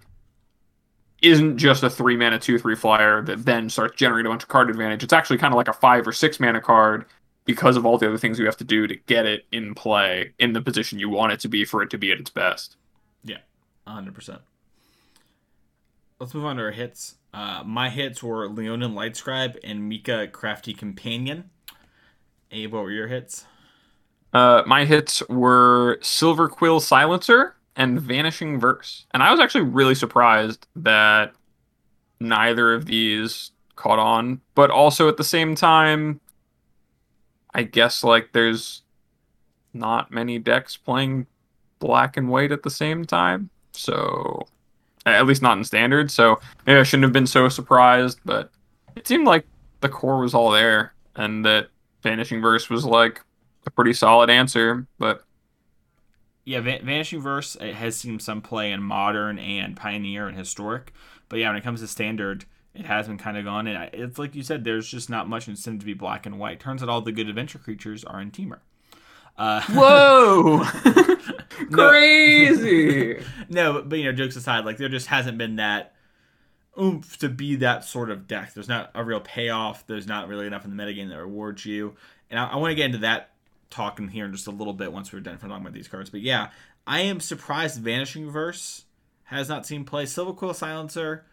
isn't just a three mana two three flyer that then starts generating a bunch of card advantage. It's actually kind of like a five or six mana card because of all the other things you have to do to get it in play in the position you want it to be for it to be at its best. Yeah, hundred percent. Let's move on to our hits. Uh, my hits were Leonin Lightscribe and Mika Crafty Companion. Abe, what were your hits? Uh, my hits were Silverquill Silencer and Vanishing Verse. And I was actually really surprised that neither of these caught on. But also at the same time, I guess like there's not many decks playing black and white at the same time. So at least not in standard. So maybe I shouldn't have been so surprised, but it seemed like the core was all there and that Vanishing Verse was like a pretty solid answer. But yeah, Vanishing Verse it has seen some play in modern and pioneer and historic. But yeah, when it comes to standard, it has been kind of gone. And it's like you said, there's just not much incentive to be black and white. Turns out all the good adventure creatures are in Temur. Uh, (laughs) Whoa! (laughs) Crazy. (laughs) no, but, but you know, jokes aside, like there just hasn't been that oomph to be that sort of deck. There's not a real payoff. There's not really enough in the metagame that rewards you. And I, I want to get into that talking here in just a little bit once we're done for talking about these cards. But yeah, I am surprised Vanishing Verse has not seen play. Silverquill Silencer,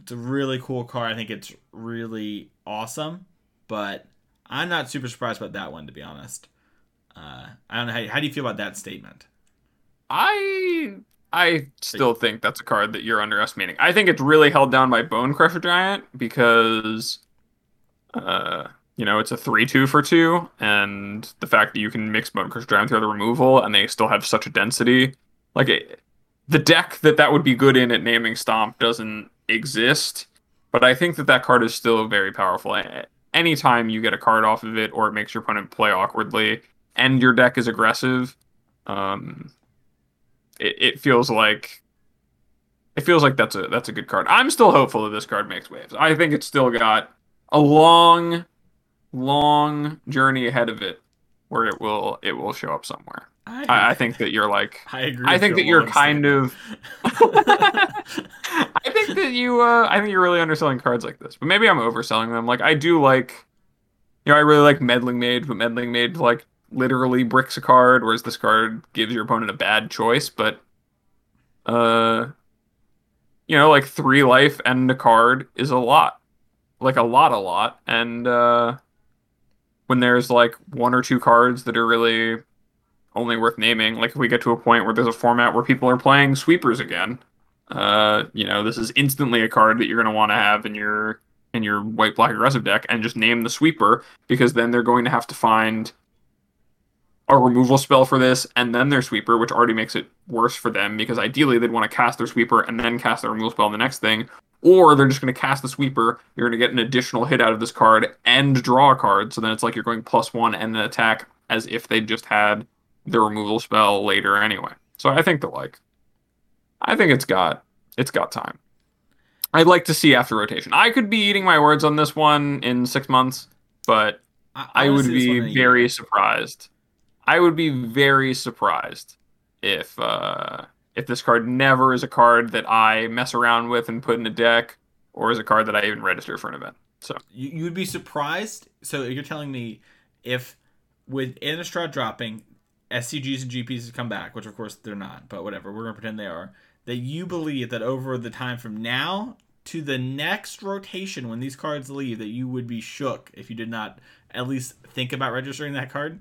it's a really cool card. I think it's really awesome, but I'm not super surprised about that one to be honest. Uh, I don't know how, how do you feel about that statement. I I still think that's a card that you're underestimating. I think it's really held down by Bonecrusher Giant because, uh, you know, it's a three-two for two, and the fact that you can mix Bonecrusher Giant through the removal, and they still have such a density, like it, the deck that that would be good in at naming Stomp doesn't exist. But I think that that card is still very powerful. Anytime you get a card off of it, or it makes your opponent play awkwardly, and your deck is aggressive, um, it, it feels like it feels like that's a that's a good card. I'm still hopeful that this card makes waves. I think it's still got a long, long journey ahead of it where it will it will show up somewhere. I, I think that you're like I agree. I think that you're kind of (laughs) I think that you uh I think you're really underselling cards like this. But maybe I'm overselling them. Like I do like you know, I really like Meddling Mage, but Meddling Mage like literally bricks a card, whereas this card gives your opponent a bad choice. But, uh, you know, like three life and a card is a lot, like a lot, a lot. And uh, when there's like one or two cards that are really only worth naming, like if we get to a point where there's a format where people are playing sweepers again, uh, you know, this is instantly a card that you're going to want to have in your in your white black aggressive deck and just name the sweeper because then they're going to have to find a removal spell for this and then their sweeper, which already makes it worse for them because ideally they'd want to cast their sweeper and then cast their removal spell on the next thing. Or they're just going to cast the sweeper. You're going to get an additional hit out of this card and draw a card. So then it's like you're going plus one and an attack as if they just had the removal spell later anyway. So I think that like, I think it's got it's got time. I'd like to see after rotation. I could be eating my words on this one in six months, but I, I would be very surprised I would be very surprised if uh, if this card never is a card that I mess around with and put in a deck, or is a card that I even register for an event. So you, you would be surprised. So you're telling me if with Innistrad dropping, SCGs and GPs to come back, which of course they're not, but whatever, we're gonna pretend they are. That you believe that over the time from now to the next rotation, when these cards leave, that you would be shook if you did not at least think about registering that card.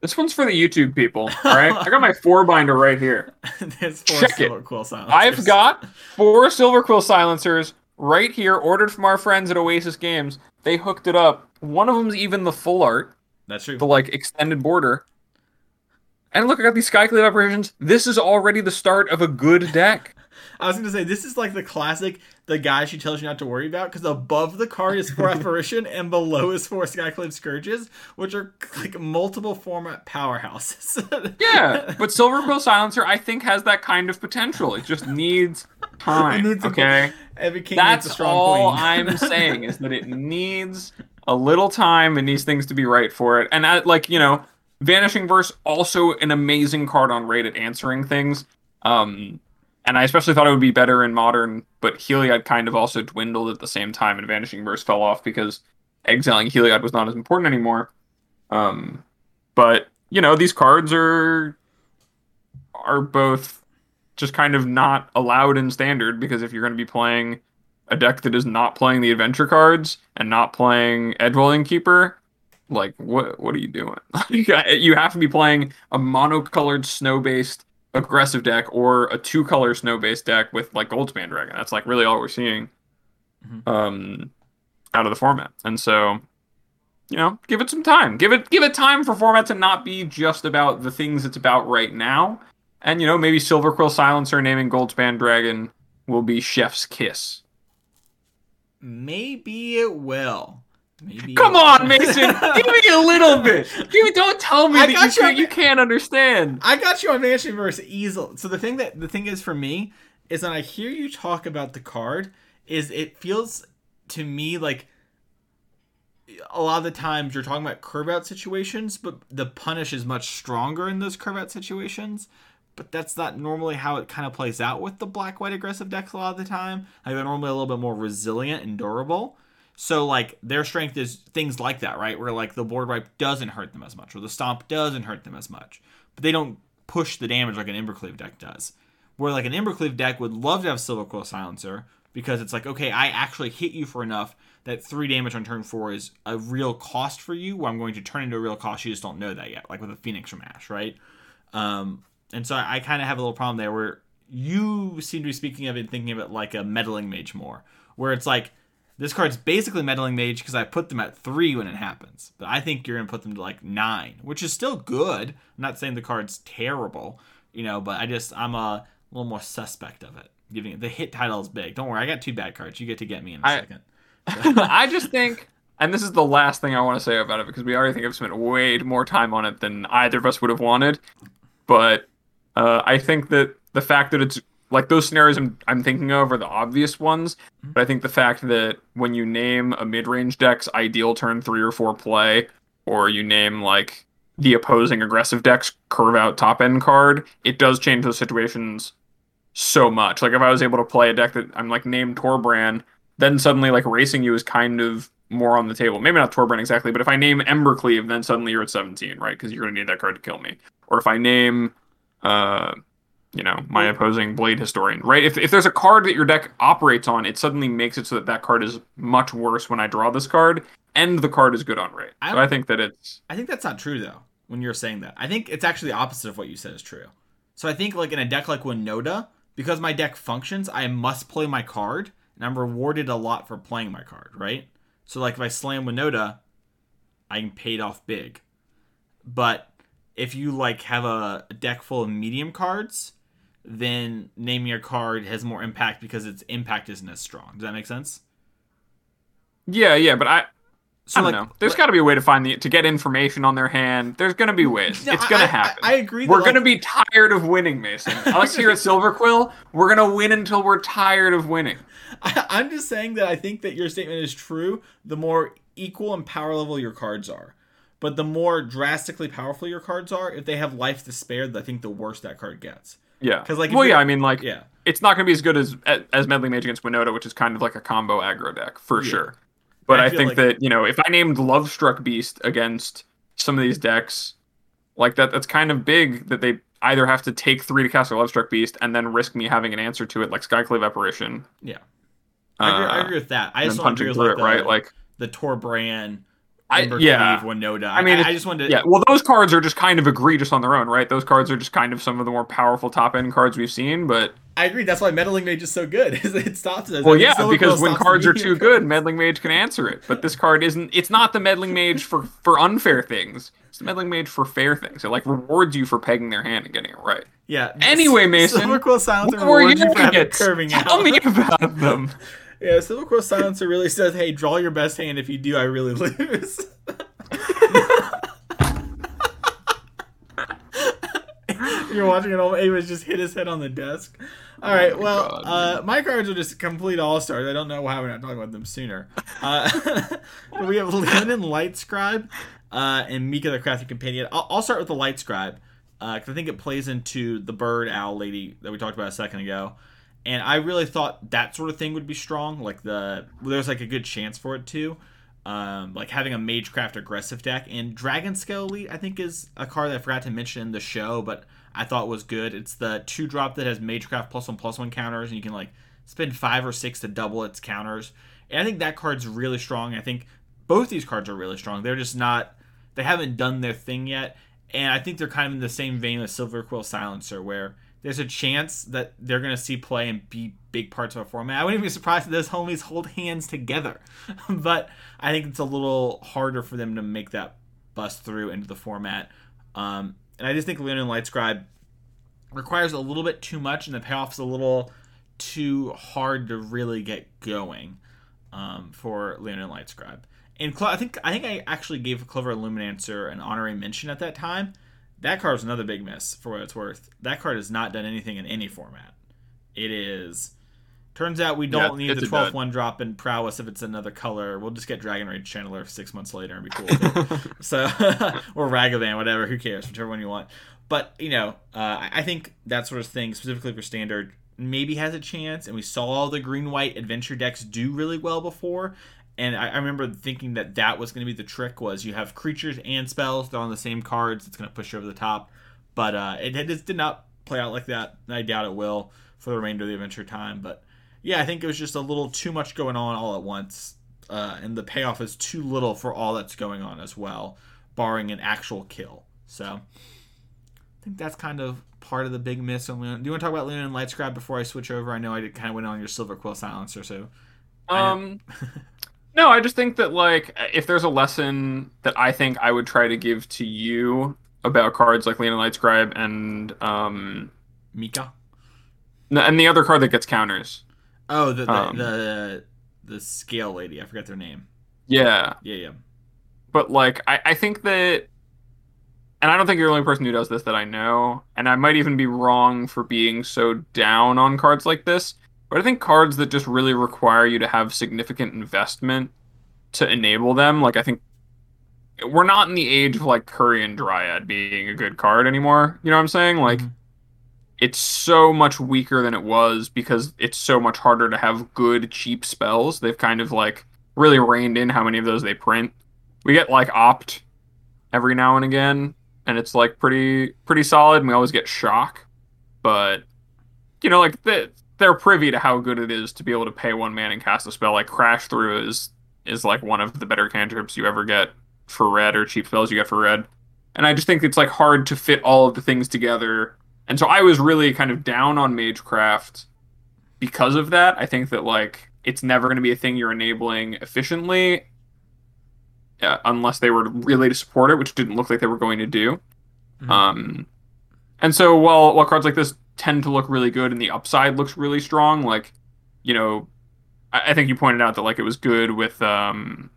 This one's for the YouTube people. (laughs) All right, I got my four binder right here. (laughs) There's four Check silver it. quill silencers. I've got four silverquill silencers right here, ordered from our friends at Oasis Games. They hooked it up. One of them's even the full art. That's true. The like extended border. And look, I got these Skyclave apparitions. This is already the start of a good deck. (laughs) I was gonna say this is like the classic the guy she tells you not to worry about because above the card is four (laughs) apparition and below is four Skyclave Scourges, which are like multiple format powerhouses. (laughs) yeah, but Silverquill Silencer I think has that kind of potential. It just needs time. It needs okay, that's a strong all I'm saying is that it needs a little time and these things to be right for it. And I, like you know, Vanishing Verse also an amazing card on Raid at answering things. Um, and I especially thought it would be better in modern, but Heliod kind of also dwindled at the same time, and Vanishing Verse fell off because exiling Heliod was not as important anymore. Um, but you know, these cards are are both just kind of not allowed in standard because if you're going to be playing a deck that is not playing the adventure cards and not playing Edgewell Keeper, like what what are you doing? (laughs) you have to be playing a monocolored snow based aggressive deck or a two color snow based deck with like Goldspan Dragon. That's like really all we're seeing mm-hmm. um, out of the format. And so, you know, give it some time. Give it give it time for format to not be just about the things it's about right now. And you know, maybe Silverquill Silencer naming Goldspan Dragon will be Chef's Kiss. Maybe it will. Maybe Come on, Mason. (laughs) Give me a little bit. Give. Don't tell me I that you, you, you can't understand. I got you on Mansion Verse easel. So the thing that the thing is for me is when I hear you talk about the card, is it feels to me like a lot of the times you're talking about curve out situations, but the punish is much stronger in those curve out situations. But that's not normally how it kind of plays out with the black white aggressive decks a lot of the time. Like they're normally a little bit more resilient and durable. So like their strength is things like that, right? Where like the board wipe doesn't hurt them as much, or the stomp doesn't hurt them as much, but they don't push the damage like an Embercleave deck does. Where like an Embercleave deck would love to have Silverquill Silencer because it's like okay, I actually hit you for enough that three damage on turn four is a real cost for you. Where I'm going to turn into a real cost. You just don't know that yet, like with a Phoenix from Ash, right? Um, and so I, I kind of have a little problem there where you seem to be speaking of it, thinking of it like a meddling mage more, where it's like this card's basically meddling mage because I put them at three when it happens, but I think you're gonna put them to like nine, which is still good. I'm not saying the card's terrible, you know, but I just I'm a little more suspect of it. Giving it the hit title is big. Don't worry, I got two bad cards. You get to get me in a I- second. (laughs) (laughs) I just think, and this is the last thing I want to say about it because we already think I've spent way more time on it than either of us would have wanted. But uh, I think that the fact that it's like those scenarios I'm, I'm thinking of are the obvious ones. But I think the fact that when you name a mid range deck's ideal turn three or four play, or you name like the opposing aggressive deck's curve out top end card, it does change those situations so much. Like if I was able to play a deck that I'm like named Torbran, then suddenly like racing you is kind of more on the table. Maybe not Torbran exactly, but if I name Embercleave, then suddenly you're at 17, right? Because you're gonna need that card to kill me. Or if I name, uh, you know, my opposing Blade Historian, right? If if there's a card that your deck operates on, it suddenly makes it so that that card is much worse when I draw this card, and the card is good on rate. I So I think that it's I think that's not true though. When you're saying that, I think it's actually the opposite of what you said is true. So I think like in a deck like Winota because my deck functions, I must play my card, and I'm rewarded a lot for playing my card, right? So like if I slam Winota I'm paid off big. But if you like have a deck full of medium cards, then naming your card has more impact because its impact isn't as strong. Does that make sense? yeah, yeah, but I. So I don't like, know. There's got to be a way to find the to get information on their hand. There's gonna be ways. No, it's gonna I- I- happen. I agree We're like- gonna be tired of winning, Mason. (laughs) Us here at Silverquill, we're gonna win until we're tired of winning. (laughs) I, I'm just saying that I think that your statement is true. The more equal and power level your cards are, but the more drastically powerful your cards are, if they have life to spare, I think the worse that card gets. Yeah. 'Cause, like, well, yeah. I mean, like, Yeah, it's not gonna be as good as as Meddling Mage against Winota, which is kind of like a combo aggro deck for Yeah. sure. But I I, think like- that you know, if I named Lovestruck Beast against some of these decks, like that, that's kind of big that they either have to take three to cast a Lovestruck Beast and then risk me having an answer to it, like Skyclave Apparition. yeah. I agree, I uh, agree with that. I just don't agree with like it, the, right? Like, the Torbran, I- Embercleave, yeah. Winota. I mean, I, I just wanted to. yeah. Well, those cards are just kind of egregious on their own, right? Those cards are just kind of some of the more powerful top end cards we've seen, but I agree. That's why Meddling Mage is so good. (laughs) it stops us. Well, yeah, because when cards are too good, (laughs) meddling mage can answer it. But this card isn't. It's not the meddling mage for for unfair things. It's the meddling mage for fair things. It like rewards you for pegging their hand and getting it right. yeah. Anyway, Mason, Silverquill Silencer rewards you for curving Tell out. me about them. (laughs) Yeah, Silverquill Silencer really says, "Hey, draw your best hand. If you do, I really lose." (laughs) You're watching it all. Amos just hit his head on the desk. All right. my well, God, uh, my cards are just complete all stars. I don't know why we're not talking about them sooner. Uh, (laughs) we have Leonin Lightscribe uh, and Mika the Crafty Companion. I'll, I'll start with the Lightscribe because I think it plays into the bird owl lady that we talked about a second ago. And I really thought that sort of thing would be strong. Like the there's like a good chance for it too. Um, like having a Magecraft aggressive deck and Dragonsguard Elite, I think is a card that I forgot to mention in the show, but I thought was good. It's the two drop that has Magecraft plus one plus one counters, and you can like spend five or six to double its counters. And I think that card's really strong. I think both these cards are really strong. They're just not they haven't done their thing yet. And I think they're kind of in the same vein as Silverquill Silencer, where there's a chance that they're going to see play and be big parts of a format. I wouldn't even be surprised if those homies hold hands together. (laughs) but I think it's a little harder for them to make that bust through into the format. Um, and I just think Leonin Lightscribe requires a little bit too much, and the payoff's a little too hard to really get going um, for Leonin Lightscribe. And Clo- I think I think I actually gave Clever Lumimancer an honorary mention at that time. That card was another big miss for what it's worth. That card has not done anything in any format. It is Turns out we don't Yeah, need the a 12th one drop in prowess if it's another color. We'll just get Dragon Rage Channeler six months later and be cool (laughs) so, (laughs) or Ragavan, whatever. Who cares? Whichever one you want. But, you know, uh, I I think that sort of thing, specifically for Standard, maybe has a chance. And we saw all the green white adventure decks do really well before. And I, I remember thinking that that was going to be the trick was you have creatures and spells they're on the same cards. It's going to push you over the top. But uh, it, it just did not play out like that. and I doubt it will for the remainder of the adventure time. But yeah, I think it was just a little too much going on all at once, uh, and the payoff is too little for all that's going on as well, barring an actual kill. So I think that's kind of part of the big miss on. Do you want to talk about Leonin Lightscribe before I switch over? I know I did kind of went on your Silverquill silencer, so Um, (laughs) no, I just think that like if there's a lesson that I think I would try to give to you about cards like Leon Light Scribe and um Mika. and the other card that gets counters. Oh, the the, Um, the the scale lady. I forgot their name. Yeah, Yeah, yeah. but like I, I think that and I don't think you're the only person who does this that I know, and I might even be wrong for being so down on cards like this. But I think cards that just really require you to have significant investment to enable them, like I think we're not in the age of like Quirion Dryad being a good card anymore. You know what I'm saying? Like Mhm. it's so much weaker than it was because it's so much harder to have good cheap spells. They've kind of like really reined in how many of those they print. We get like opt every now and again, and it's like pretty pretty solid. And we always get shock, but you know, like they, they're privy to how good it is to be able to pay one man and cast a spell. Like crash through is is like one of the better cantrips you ever get for red or cheap spells you get for red. And I just think it's like hard to fit all of the things together. And so I was really kind of down on Magecraft because of that. I think that like it's never going to be a thing you're enabling efficiently uh, unless they were really to support it, which didn't look like they were going to do. Mhm. Um, and so while while cards like this tend to look really good and the upside looks really strong, like you know, I, I think you pointed out that like it was good with um,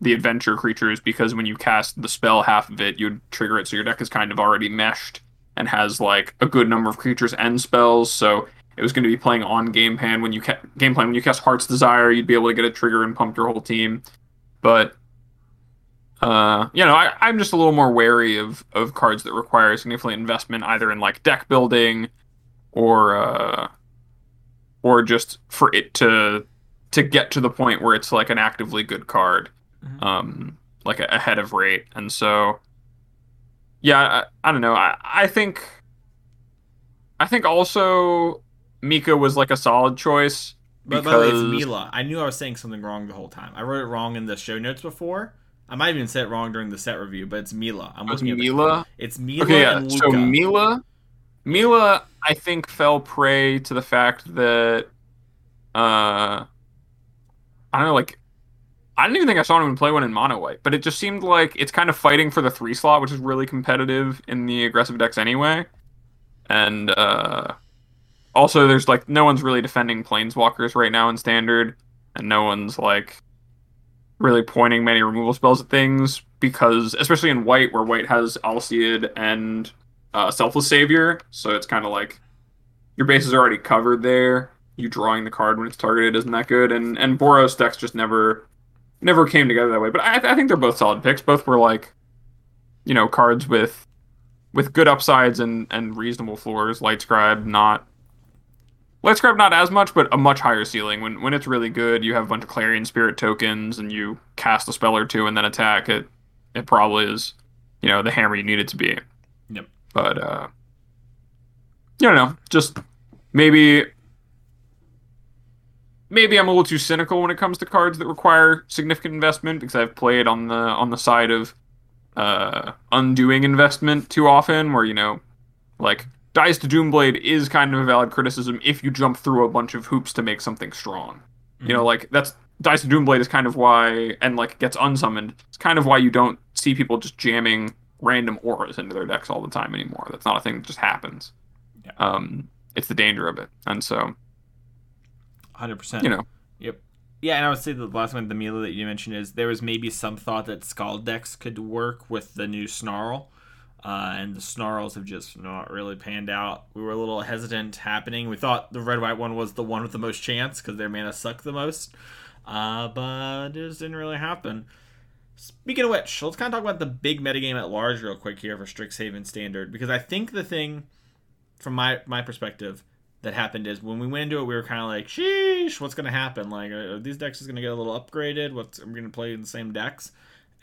the adventure creatures because when you cast the spell half of it, you'd trigger it, so your deck is kind of already meshed and has like a good number of creatures and spells. So it was going to be playing on game plan when you ca- game plan when you cast Heart's Desire, you'd be able to get a trigger and pump your whole team. But uh, you know, I, I'm just a little more wary of of cards that require significant investment, either in like deck building, or uh, or just for it to to get to the point where it's like an actively good card, Mhm. um, like a, ahead of rate. And so, yeah, I, I don't know. I I think I think also Mika was like a solid choice. But by the way, it's because- Mila. I knew I was saying something wrong the whole time. I wrote it wrong in the show notes before. I might even say it wrong during the set review, but it's Mila. I'm looking at the- Mila. It's Mila Okay, yeah. So Mila, Mila, I think fell prey to the fact that, uh, I don't know, like, I didn't even think I saw anyone play one in mono white, but it just seemed like it's kind of fighting for the three slot, which is really competitive in the aggressive decks anyway. And uh, also, there's like no one's really defending planeswalkers right now in standard, and no one's like really pointing many removal spells at things because, especially in white, where white has Alseid and uh, Selfless Savior, so it's kind of like your bases are already covered there. You drawing the card when it's targeted isn't that good, and and Boros decks just never never came together that way. But I, I think they're both solid picks. Both were like, you know, cards with with good upsides and and reasonable floors. Lightscribe not Lightscribe not as much, but a much higher ceiling. When when it's really good, you have a bunch of Clarion Spirit tokens, and you cast a spell or two and then attack. It it probably is, you know, the hammer you need it to be. But uh, you don't know, just maybe maybe I'm a little too cynical when it comes to cards that require significant investment because I've played on the on the side of uh, undoing investment too often, where you know, like Dice to Doomblade is kind of a valid criticism if you jump through a bunch of hoops to make something strong. You know, like that's Dice to Doomblade is kind of why, and like gets unsummoned. It's kind of why you don't see people just jamming random auras into their decks all the time anymore. That's not a thing that just happens. Yeah. Um, it's the danger of it, and so Hundred percent. you know, Yep. Yeah, and I would say the last one, the Mila that you mentioned, is there was maybe some thought that Scald decks could work with the new Snarl. Uh, and the snarls have just not really panned out. We were a little hesitant happening. We thought the red white one was the one with the most chance because their mana suck the most, uh, but it just didn't really happen. Speaking of which, let's kind of talk about the big metagame at large real quick here for Strixhaven Standard because I think the thing, from my my perspective, that happened is when we went into it, we were kind of like, "Sheesh, what's going to happen? Like, are these decks is going to get a little upgraded? What's I'm going to play in the same decks?"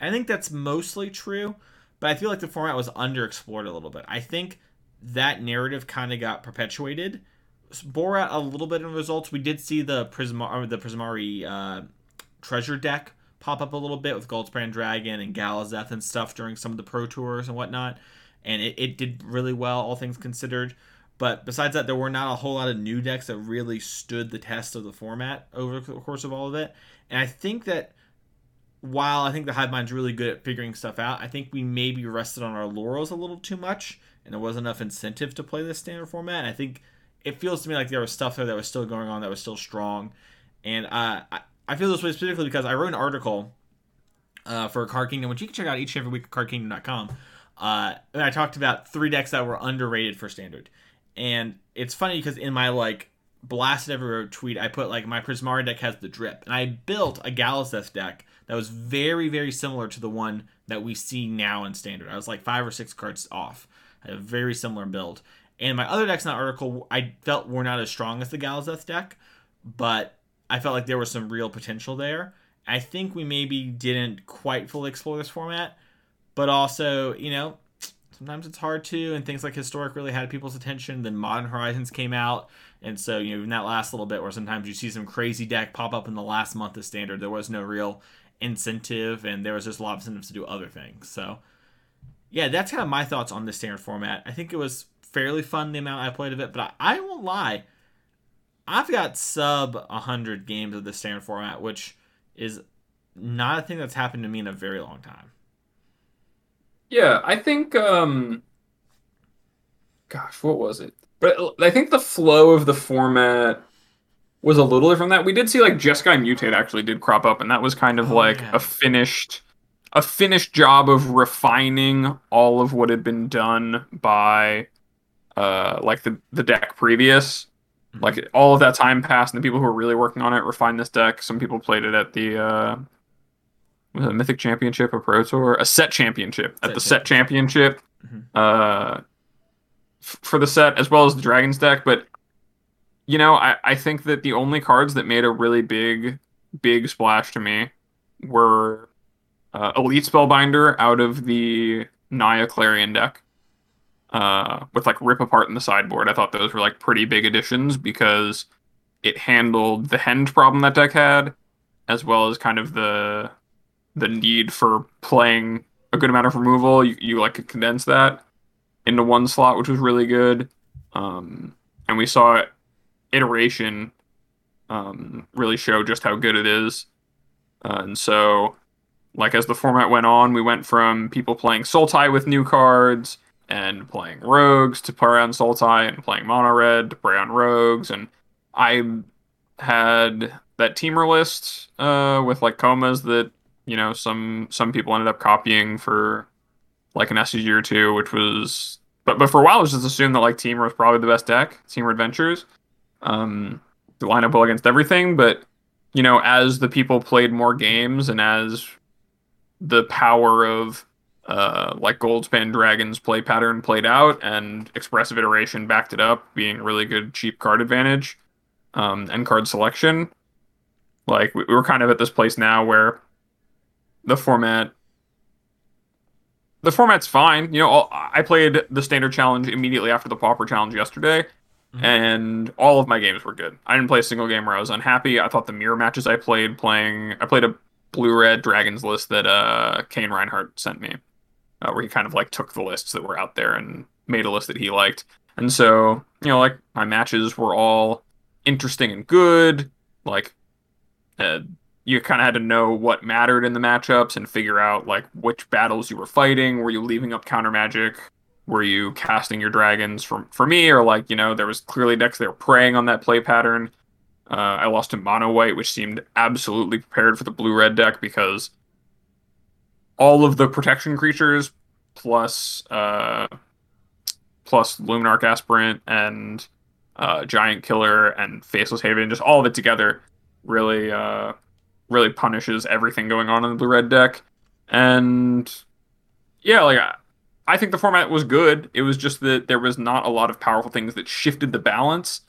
I think that's mostly true, but I feel like the format was underexplored a little bit. I think that narrative kind of got perpetuated, bore out a little bit in results. We did see the Prisma the Prismari uh, treasure deck pop up a little bit with Goldspan Dragon and Galazeth and stuff during some of the pro tours and whatnot, and it, it did really well, all things considered. But besides that, there were not a whole lot of new decks that really stood the test of the format over the course of all of it. And I think that while I think the Hive Mind's really good at figuring stuff out, I think we maybe rested on our laurels a little too much, and there wasn't enough incentive to play this standard format. And I think it feels to me like there was stuff there that was still going on that was still strong. And uh, I, I feel this way specifically because I wrote an article uh, for Card Kingdom, which you can check out each and every week at cardkingdom.com. Uh, and I talked about three decks that were underrated for standard. And it's funny because in my like blasted everywhere tweet, I put like my Prismari deck has the drip, and I built a Galazeth deck that was very very similar to the one that we see now in standard. I was like five or six cards off. I had a very similar build. And my other decks in that article, I felt were not as strong as the Galazeth deck, but I felt like there was some real potential there. I think we maybe didn't quite fully explore this format, but also, you know, sometimes it's hard to, and things like Historic really had people's attention. Then Modern Horizons came out, and so, you know, in that last little bit where sometimes you see some crazy deck pop up in the last month of Standard, there was no real incentive, and there was just a lot of incentives to do other things. So, yeah, that's kind of my thoughts on the Standard format. I think it was fairly fun the amount I played of it, but I, I won't lie. I've got sub 100 games of the standard format, which is not a thing that's happened to me in a very long time. Yeah, I think um gosh, what was it? But I think the flow of the format was a little different that. We did see like Jeskai Mutate actually did crop up and that was kind of oh, like yeah. a finished a finished job of refining all of what had been done by uh like the the deck previous. Like all of that time passed, and the people who were really working on it refined this deck. Some people played it at the uh, was it Mythic Championship, a Pro Tour, a Set Championship set at the Set Championship, mm-hmm. uh, f- for the set as well as the Dragons deck. But you know, I I think that the only cards that made a really big big splash to me were uh, Elite Spellbinder out of the Naya Clarion deck uh, with like rip apart in the sideboard. I thought those were like pretty big additions because it handled the Henge problem that deck had, as well as kind of the the need for playing a good amount of removal. You, you like could condense that into one slot, which was really good. Um, and we saw iteration um, really show just how good it is. Uh, and so, like as the format went on, we went from people playing Sultai with new cards and playing rogues to play around Sultai and playing mono red to play on rogues. And I had that Temur list uh, with like comas that you know some some people ended up copying for like an SCG or two, which was but but for a while it was just assumed that like Temur was probably the best deck, Temur Adventures. Um, to line up well against everything, but you know, as the people played more games and as the power of uh, like Goldspan Dragon's play pattern played out, and Expressive Iteration backed it up, being really good cheap card advantage um, and card selection. Like we, we're kind of at this place now where the format, the format's fine. You know, all, I played the standard challenge immediately after the pauper challenge yesterday, mm-hmm. and all of my games were good. I didn't play a single game where I was unhappy. I thought the mirror matches I played playing, I played a blue red dragons list that uh Kane Reinhardt sent me uh, where he kind of like took the lists that were out there and made a list that he liked. And so, you know, like my matches were all interesting and good. Like, uh, you kind of had to know what mattered in the matchups and figure out like which battles you were fighting. Were you leaving up counter magic? Were you casting your dragons from for me, or like you know there was clearly decks that were preying on that play pattern. Uh, I lost to mono white, which seemed absolutely prepared for the blue red deck because all of the protection creatures plus uh, plus Luminarch Aspirant and uh, Giant Killer and Faceless Haven, just all of it together, really uh, really punishes everything going on in the blue red deck. And yeah, like I think the format was good. It was just that there was not a lot of powerful things that shifted the balance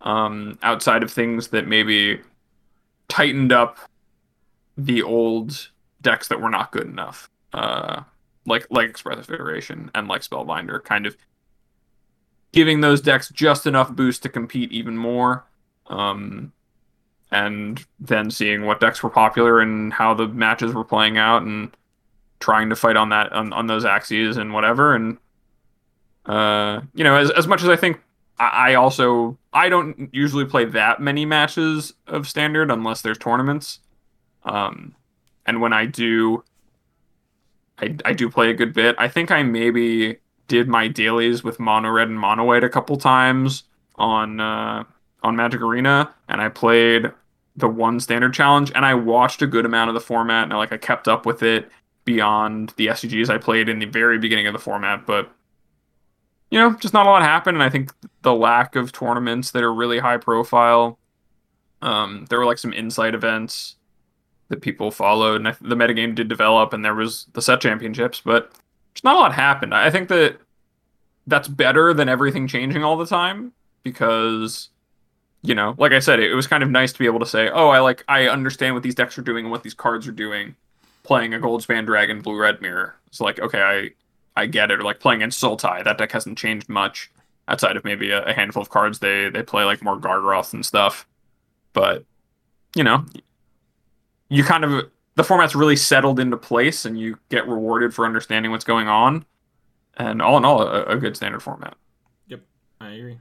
um, outside of things that maybe tightened up the old decks that were not good enough. Uh, like like Expressive Iteration and like Spellbinder, kind of giving those decks just enough boost to compete even more. Um, and then seeing what decks were popular and how the matches were playing out and trying to fight on that on, on those axes and whatever and uh you know as, as much as i think I, I also i don't usually play that many matches of standard unless there's tournaments um and when i do i, I do play a good bit. I think i maybe did my dailies with mono red and mono white a couple times on uh on magic arena and i played the one standard challenge and I watched a good amount of the format and like I kept up with it beyond the SCGs I played in the very beginning of the format, but you know, just not a lot happened and I think the lack of tournaments that are really high profile um there were like some insight events that people followed and the metagame did develop and there was the set championships, but just not a lot happened. I think that that's better than everything changing all the time because you know, like I said, it, it was kind of nice to be able to say, oh, I like I understand what these decks are doing and what these cards are doing. Playing a Goldspan Dragon Blue Red Mirror, it's like okay, I I get it. Or like playing in Sultai, that deck hasn't changed much outside of maybe a, a handful of cards they they play like more Gargaroth and stuff. But you know, you kind of the format's really settled into place, and you get rewarded for understanding what's going on. And all in all, a, a good standard format. Yep, I agree.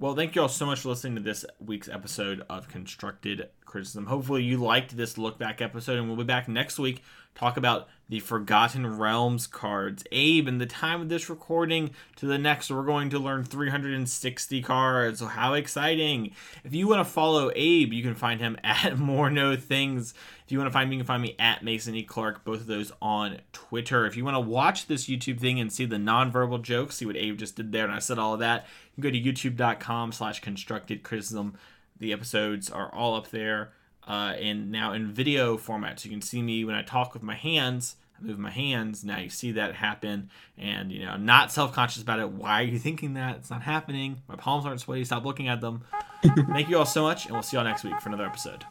Well, thank you all so much for listening to this week's episode of Constructed Criticism. Hopefully, you liked this look back episode, and we'll be back next week talk about the Forgotten Realms cards. Abe, in the time of this recording to the next, we're going to learn 360 cards. So, how exciting! If you want to follow Abe, you can find him (laughs) at More No Things. If you want to find me, you can find me at Mason E. Clark, both of those on Twitter. If you want to watch this YouTube thing and see the nonverbal jokes, see what Abe just did there, and I said all of that, you can go to youtube.com slash constructed criticism. The episodes are all up there uh, and now in video format. So you can see me when I talk with my hands. I move my hands. Now you see that happen, and you know, not self-conscious about it. Why are you thinking that? It's not happening. My palms aren't sweaty. Stop looking at them. (laughs) Thank you all so much, and we'll see y'all next week for another episode.